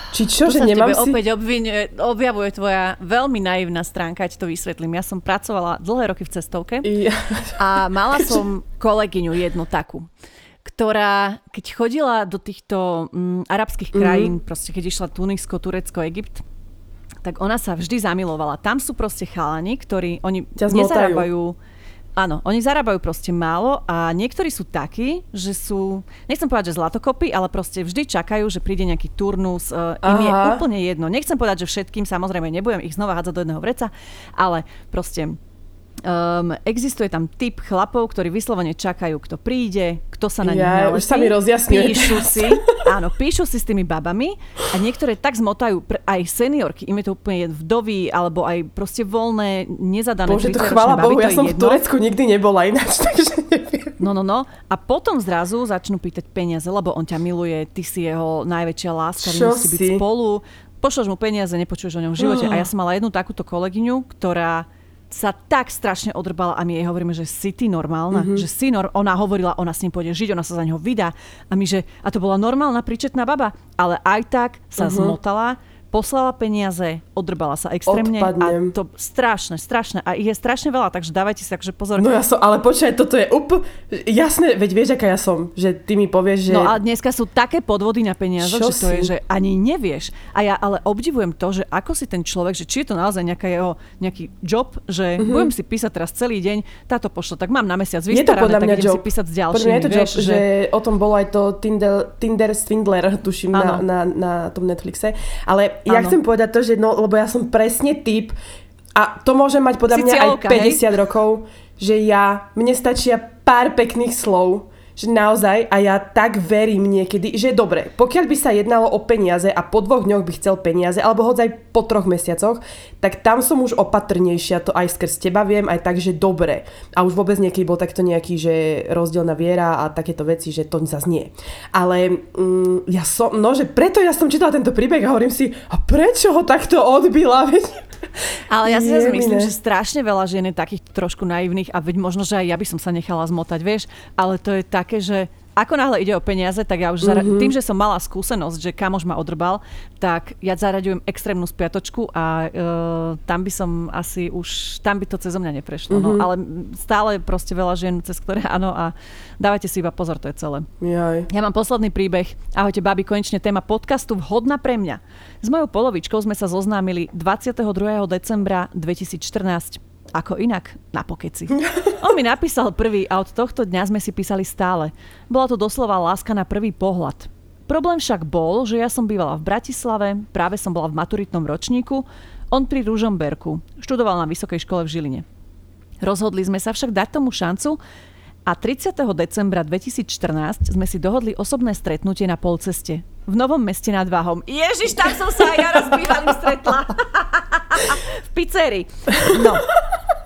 Či čo, to že nemám si... opäť obvinuje, objavuje tvoja veľmi naivná stránka, ať to vysvetlím. Ja som pracovala dlhé roky v cestovke ja. a mala som kolegyňu jednu takú ktorá, keď chodila do týchto mm, arabských krajín, mm. proste keď išla Tunisko, Turecko, Egypt, tak ona sa vždy zamilovala. Tam sú proste chalani, ktorí, oni nezarábajú Áno, oni zarábajú proste málo a niektorí sú takí, že sú, nechcem povedať, že zlatokopy, ale proste vždy čakajú, že príde nejaký turnus. Uh, im je úplne jedno. Nechcem povedať, že všetkým, samozrejme nebudem ich znova hádzať do jedného vreca, ale proste Um, existuje tam typ chlapov, ktorí vyslovene čakajú, kto príde, kto sa na nich ja, už sa mi rozjasňuje. Píšu si, áno, píšu si s tými babami a niektoré tak zmotajú, aj seniorky, im je to úplne vdovy, alebo aj proste voľné, nezadané. Bože, to chvála Bohu, ja som jedno. v Turecku nikdy nebola ináč, takže neviem. No, no, no. A potom zrazu začnú pýtať peniaze, lebo on ťa miluje, ty si jeho najväčšia láska, vy musíte byť spolu. Pošloš mu peniaze, nepočuješ o ňom v živote. Uh. A ja som mala jednu takúto kolegyňu, ktorá sa tak strašne odrbala a my jej hovoríme, že si ty normálna, mm-hmm. že si nor- ona hovorila, ona s ním pôjde žiť, ona sa za neho vydá a my, že a to bola normálna príčetná baba, ale aj tak sa mm-hmm. zmotala poslala peniaze, odrbala sa extrémne Odpadnem. a to strašné, strašné a ich je strašne veľa, takže dávajte si takže pozor. No ja som, ale počkaj, toto je úplne, jasné, veď vieš, aká ja som, že ty mi povieš, že... No a dneska sú také podvody na peniaze, že to je, že ani nevieš. A ja ale obdivujem to, že ako si ten človek, že či je to naozaj nejaká jeho, nejaký job, že mm-hmm. budem si písať teraz celý deň, táto pošlo, tak mám na mesiac vystarané, tak idem job. si písať s ďalšími. Je to vieš, job, že... že o tom bolo aj to Tinder, Tinder Swindler, tuším, na, na, na tom Netflixe. Ale ja ano. chcem povedať to, že no, lebo ja som presne typ, a to môže mať podľa mňa aj 50 hej? rokov, že ja, mne stačia pár pekných slov, že naozaj, a ja tak verím niekedy, že dobre, pokiaľ by sa jednalo o peniaze a po dvoch dňoch by chcel peniaze, alebo hoď aj po troch mesiacoch, tak tam som už opatrnejšia, to aj skrz teba viem, aj tak, že dobre. A už vôbec niekedy bol takto nejaký, že rozdielna viera a takéto veci, že to zase nie. Ale mm, ja som, no, že preto ja som čítala tento príbeh a hovorím si, a prečo ho takto odbila, veď ale ja si zase myslím, že strašne veľa žien je takých trošku naivných a veď možno, že aj ja by som sa nechala zmotať, vieš, ale to je také, že ako náhle ide o peniaze, tak ja už zara- mm-hmm. tým, že som mala skúsenosť, že kamož ma odrbal, tak ja zaraďujem extrémnu spiatočku a uh, tam by som asi už, tam by to cez mňa neprešlo. Mm-hmm. No, ale stále proste veľa žien, cez ktoré áno a dávajte si iba pozor, to je celé. Jaj. Ja mám posledný príbeh. Ahojte, babi, konečne téma podcastu vhodná pre mňa. S mojou polovičkou sme sa zoznámili 22. decembra 2014 ako inak? Na pokeci. On mi napísal prvý a od tohto dňa sme si písali stále. Bola to doslova láska na prvý pohľad. Problém však bol, že ja som bývala v Bratislave, práve som bola v maturitnom ročníku, on pri Ružomberku, študoval na Vysokej škole v Žiline. Rozhodli sme sa však dať tomu šancu a 30. decembra 2014 sme si dohodli osobné stretnutie na polceste. V Novom meste nad Váhom. Ježiš, tam som sa aj ja raz stretla. v pizzerii. No.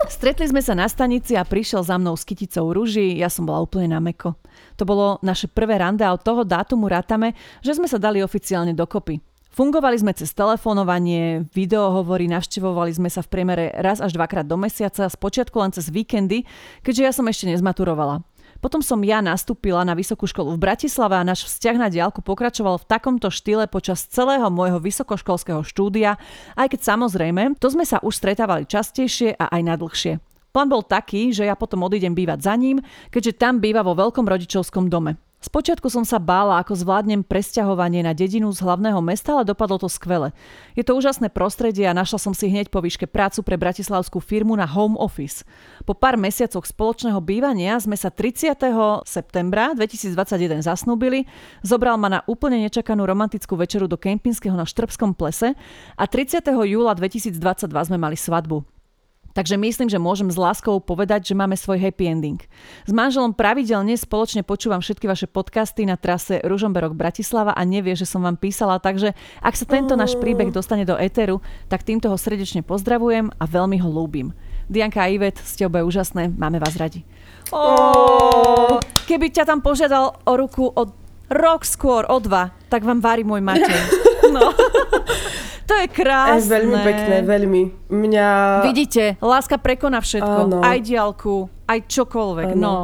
Stretli sme sa na stanici a prišiel za mnou s kyticou rúží, ja som bola úplne na meko. To bolo naše prvé rande a od toho dátumu rátame, že sme sa dali oficiálne dokopy. Fungovali sme cez telefonovanie, videohovory, navštevovali sme sa v priemere raz až dvakrát do mesiaca, spočiatku len cez víkendy, keďže ja som ešte nezmaturovala. Potom som ja nastúpila na vysokú školu v Bratislave a náš vzťah na diálku pokračoval v takomto štýle počas celého môjho vysokoškolského štúdia, aj keď samozrejme, to sme sa už stretávali častejšie a aj nadlhšie. Plán bol taký, že ja potom odídem bývať za ním, keďže tam býva vo veľkom rodičovskom dome. Spočiatku som sa bála, ako zvládnem presťahovanie na dedinu z hlavného mesta, ale dopadlo to skvele. Je to úžasné prostredie a našla som si hneď po výške prácu pre bratislavskú firmu na home office. Po pár mesiacoch spoločného bývania sme sa 30. septembra 2021 zasnúbili, zobral ma na úplne nečakanú romantickú večeru do kempinského na Štrbskom plese a 30. júla 2022 sme mali svadbu. Takže myslím, že môžem s láskou povedať, že máme svoj happy ending. S manželom pravidelne spoločne počúvam všetky vaše podcasty na trase Ružomberok Bratislava a nevie, že som vám písala, takže ak sa tento náš príbeh dostane do éteru, tak týmto ho srdečne pozdravujem a veľmi ho ľúbim. Dianka a Ivet, ste obe úžasné, máme vás radi. Oh, keby ťa tam požiadal o ruku o rok skôr, o dva, tak vám vári môj Matej. No. To je krásne. Je veľmi pekné, veľmi. Mňa... Vidíte, láska prekoná všetko. Áno. Aj diálku, aj čokoľvek. Áno. No.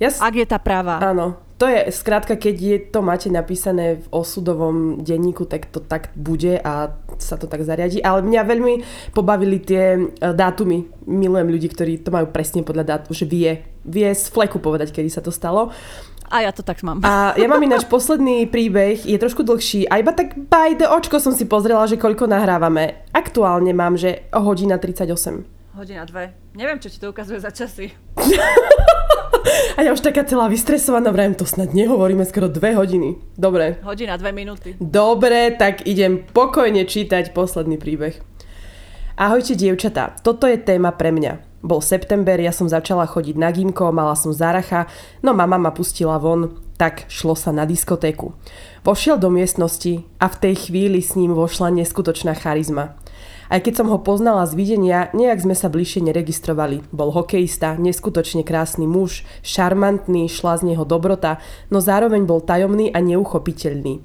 Ja s... Ak je tá práva. Áno. To je, skrátka, keď je to máte napísané v osudovom denníku, tak to tak bude a sa to tak zariadi. Ale mňa veľmi pobavili tie e, dátumy. Milujem ľudí, ktorí to majú presne podľa dátu, že vie, vie z fleku povedať, kedy sa to stalo. A ja to tak mám. A ja mám ináč posledný príbeh, je trošku dlhší. A iba tak by the očko som si pozrela, že koľko nahrávame. Aktuálne mám, že hodina 38. Hodina 2. Neviem, čo ti to ukazuje za časy. A ja už taká celá vystresovaná, vrajem, to snad nehovoríme skoro dve hodiny. Dobre. Hodina, dve minúty. Dobre, tak idem pokojne čítať posledný príbeh. Ahojte, dievčatá, toto je téma pre mňa. Bol september, ja som začala chodiť na gimko, mala som záracha, no mama ma pustila von, tak šlo sa na diskotéku. Vošiel do miestnosti a v tej chvíli s ním vošla neskutočná charizma. Aj keď som ho poznala z videnia, nejak sme sa bližšie neregistrovali. Bol hokejista, neskutočne krásny muž, šarmantný, šla z neho dobrota, no zároveň bol tajomný a neuchopiteľný.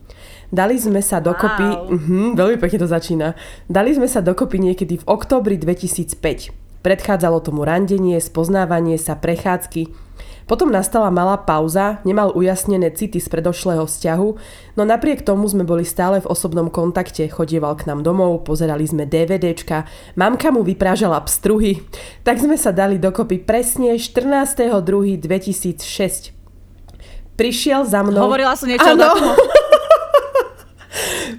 Dali sme sa dokopy, wow. uh-huh, veľmi pekne to začína, dali sme sa dokopy niekedy v oktobri 2005. Predchádzalo tomu randenie, spoznávanie sa, prechádzky. Potom nastala malá pauza, nemal ujasnené city z predošlého vzťahu, no napriek tomu sme boli stále v osobnom kontakte, chodieval k nám domov, pozerali sme DVDčka, mamka mu vyprážala pstruhy, tak sme sa dali dokopy presne 14.2.2006. Prišiel za mnou... Hovorila som niečo ano.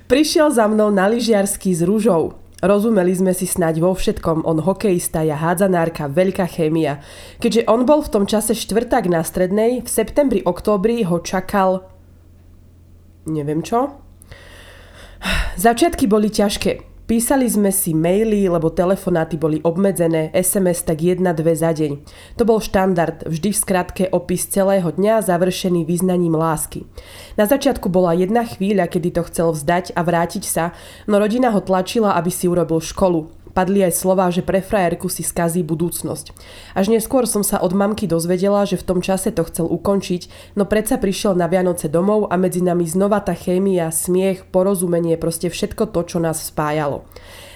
Prišiel za mnou na lyžiarsky s rúžou. Rozumeli sme si snať vo všetkom, on hokejista, ja hádzanárka, veľká chémia. Keďže on bol v tom čase štvrták na strednej, v septembri, októbri ho čakal... Neviem čo? Začiatky boli ťažké. Písali sme si maily, lebo telefonáty boli obmedzené, SMS tak jedna, dve za deň. To bol štandard, vždy v skratke opis celého dňa završený význaním lásky. Na začiatku bola jedna chvíľa, kedy to chcel vzdať a vrátiť sa, no rodina ho tlačila, aby si urobil školu padli aj slova, že pre frajerku si skazí budúcnosť. Až neskôr som sa od mamky dozvedela, že v tom čase to chcel ukončiť, no predsa prišiel na Vianoce domov a medzi nami znova tá chémia, smiech, porozumenie, proste všetko to, čo nás spájalo.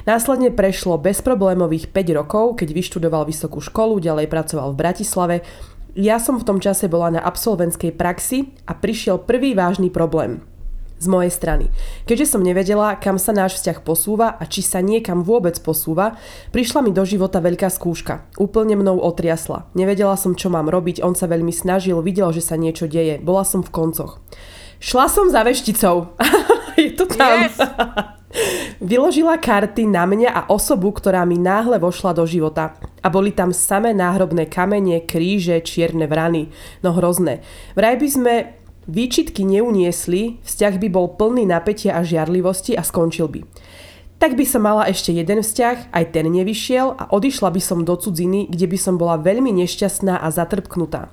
Následne prešlo bezproblémových 5 rokov, keď vyštudoval vysokú školu, ďalej pracoval v Bratislave Ja som v tom čase bola na absolventskej praxi a prišiel prvý vážny problém z mojej strany. Keďže som nevedela, kam sa náš vzťah posúva a či sa niekam vôbec posúva, prišla mi do života veľká skúška. Úplne mnou otriasla. Nevedela som, čo mám robiť, on sa veľmi snažil, videl, že sa niečo deje. Bola som v koncoch. Šla som za vešticou. Je to tam. Yes. Vyložila karty na mňa a osobu, ktorá mi náhle vošla do života. A boli tam samé náhrobné kamene, kríže, čierne vrany. No hrozné. Vraj by sme výčitky neuniesli, vzťah by bol plný napätia a žiarlivosti a skončil by. Tak by som mala ešte jeden vzťah, aj ten nevyšiel a odišla by som do cudziny, kde by som bola veľmi nešťastná a zatrpknutá.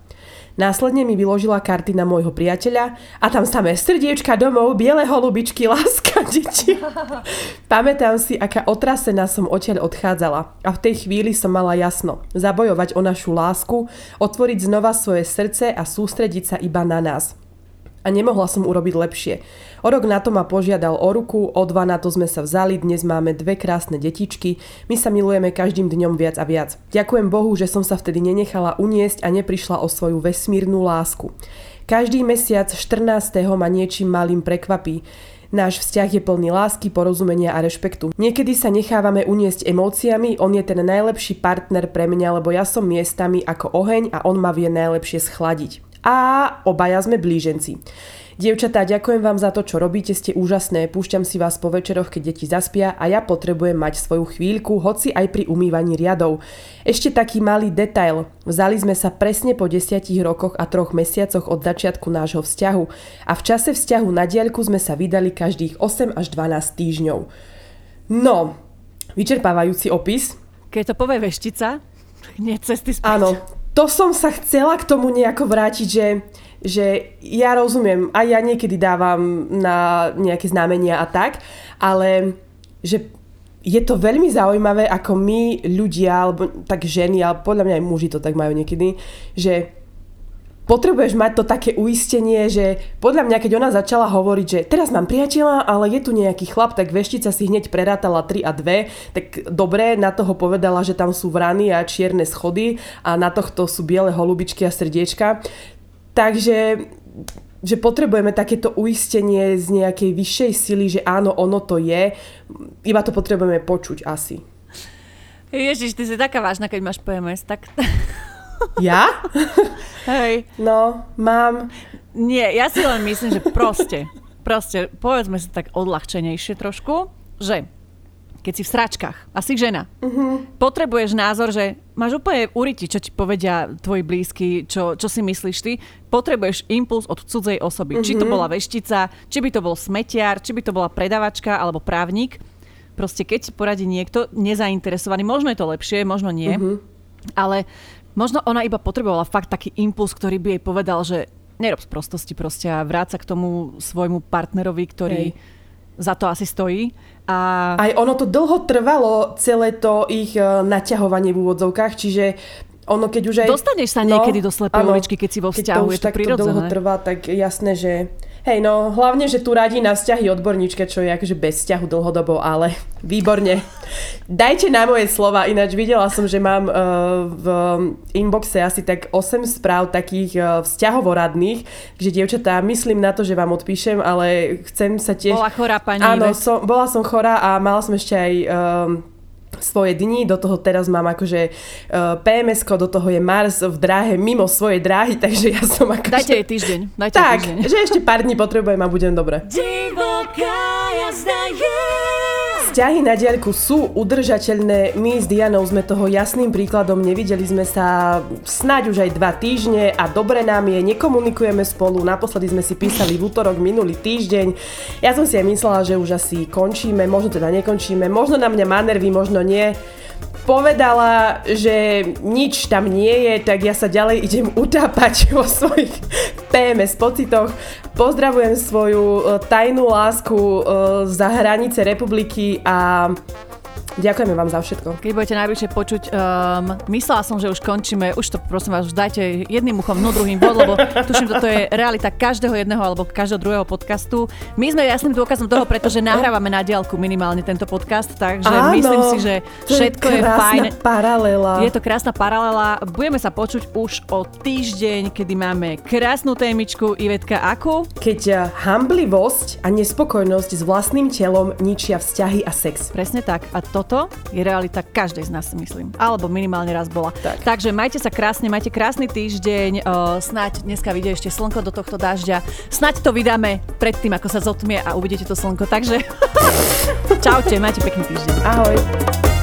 Následne mi vyložila karty na môjho priateľa a tam samé srdiečka domov, biele holubičky, láska, deti. Pamätám si, aká otrasená som odtiaľ odchádzala a v tej chvíli som mala jasno. Zabojovať o našu lásku, otvoriť znova svoje srdce a sústrediť sa iba na nás a nemohla som urobiť lepšie. O rok na to ma požiadal o ruku, o dva na to sme sa vzali, dnes máme dve krásne detičky, my sa milujeme každým dňom viac a viac. Ďakujem Bohu, že som sa vtedy nenechala uniesť a neprišla o svoju vesmírnu lásku. Každý mesiac 14. ma niečím malým prekvapí. Náš vzťah je plný lásky, porozumenia a rešpektu. Niekedy sa nechávame uniesť emóciami, on je ten najlepší partner pre mňa, lebo ja som miestami ako oheň a on ma vie najlepšie schladiť a obaja sme blíženci. Dievčatá, ďakujem vám za to, čo robíte, ste úžasné. Púšťam si vás po večeroch, keď deti zaspia a ja potrebujem mať svoju chvíľku, hoci aj pri umývaní riadov. Ešte taký malý detail. Vzali sme sa presne po desiatich rokoch a troch mesiacoch od začiatku nášho vzťahu a v čase vzťahu na diaľku sme sa vydali každých 8 až 12 týždňov. No, vyčerpávajúci opis. Keď to povie veštica, nie cesty späť. Áno, to som sa chcela k tomu nejako vrátiť, že, že ja rozumiem, a ja niekedy dávam na nejaké znamenia a tak, ale že je to veľmi zaujímavé, ako my ľudia, alebo tak ženy, ale podľa mňa aj muži to tak majú niekedy, že potrebuješ mať to také uistenie, že podľa mňa, keď ona začala hovoriť, že teraz mám priateľa, ale je tu nejaký chlap, tak veštica si hneď prerátala 3 a 2, tak dobre, na toho povedala, že tam sú vrany a čierne schody a na tohto sú biele holubičky a srdiečka. Takže že potrebujeme takéto uistenie z nejakej vyššej sily, že áno, ono to je. Iba to potrebujeme počuť asi. Ježiš, ty si taká vážna, keď máš PMS, tak... Ja? Hej. No, mám. Nie, ja si len myslím, že proste, proste, povedzme si tak odľahčenejšie trošku, že keď si v sračkách a si žena, uh-huh. potrebuješ názor, že máš úplne uriti, čo ti povedia tvoji blízky, čo, čo si myslíš ty, potrebuješ impuls od cudzej osoby. Uh-huh. Či to mhm. bola veštica, či by to bol smetiar, či by to bola predavačka alebo právnik. Proste keď ti poradí niekto nezainteresovaný, možno je to lepšie, možno nie, uh-huh. ale Možno ona iba potrebovala fakt taký impuls, ktorý by jej povedal, že nerob z prostosti proste a vráca k tomu svojmu partnerovi, ktorý Hej. za to asi stojí. A... Aj ono to dlho trvalo, celé to ich e, naťahovanie v úvodzovkách, čiže ono keď už aj... Dostaneš sa no, niekedy do slepej uličky, keď si vo vzťahu, keď to je to prirodzené. dlho trvá, tak jasné, že Hej, no hlavne, že tu radí na vzťahy odborníčka, čo je akože bez vzťahu dlhodobo, ale výborne. Dajte na moje slova, ináč videla som, že mám uh, v inboxe asi tak 8 správ takých uh, vzťahovoradných, že dievčatá, myslím na to, že vám odpíšem, ale chcem sa tiež... Bola chorá pani. Áno, som, bola som chorá a mala som ešte aj... Uh, svoje dni, do toho teraz mám akože uh, pms do toho je Mars v dráhe mimo svojej dráhy, takže ja som akože... Dajte jej týždeň. Dajte tak, týždeň. že ešte pár dní potrebujem a budem dobre. Divoká jazda je Vzťahy na diaľku sú udržateľné. My s Dianou sme toho jasným príkladom. Nevideli sme sa snáď už aj dva týždne a dobre nám je, nekomunikujeme spolu. Naposledy sme si písali v útorok minulý týždeň. Ja som si aj myslela, že už asi končíme, možno teda nekončíme. Možno na mňa má nervy, možno nie povedala, že nič tam nie je, tak ja sa ďalej idem utápať vo svojich PMS pocitoch. Pozdravujem svoju e, tajnú lásku e, za hranice republiky a Ďakujeme vám za všetko. Keď budete najbližšie počuť, um, myslela som, že už končíme, už to prosím vás, už dajte jedným uchom, no druhým bod, lebo tuším, toto je realita každého jedného alebo každého druhého podcastu. My sme jasným dôkazom toho, pretože nahrávame na diálku minimálne tento podcast, takže Áno, myslím si, že všetko je, je fajn. paralela. Je to krásna paralela. Budeme sa počuť už o týždeň, kedy máme krásnu témičku. Ivetka, akú? Keď eh, hamblivosť a nespokojnosť s vlastným telom ničia vzťahy a sex. Presne tak. A toto je realita každej z nás, myslím. Alebo minimálne raz bola. Tak. Takže majte sa krásne, majte krásny týždeň. Uh, snáď dneska vyjde ešte slnko do tohto dažďa. Snaď to vydáme predtým, ako sa zotmie a uvidíte to slnko. Takže čaute, majte pekný týždeň. Ahoj.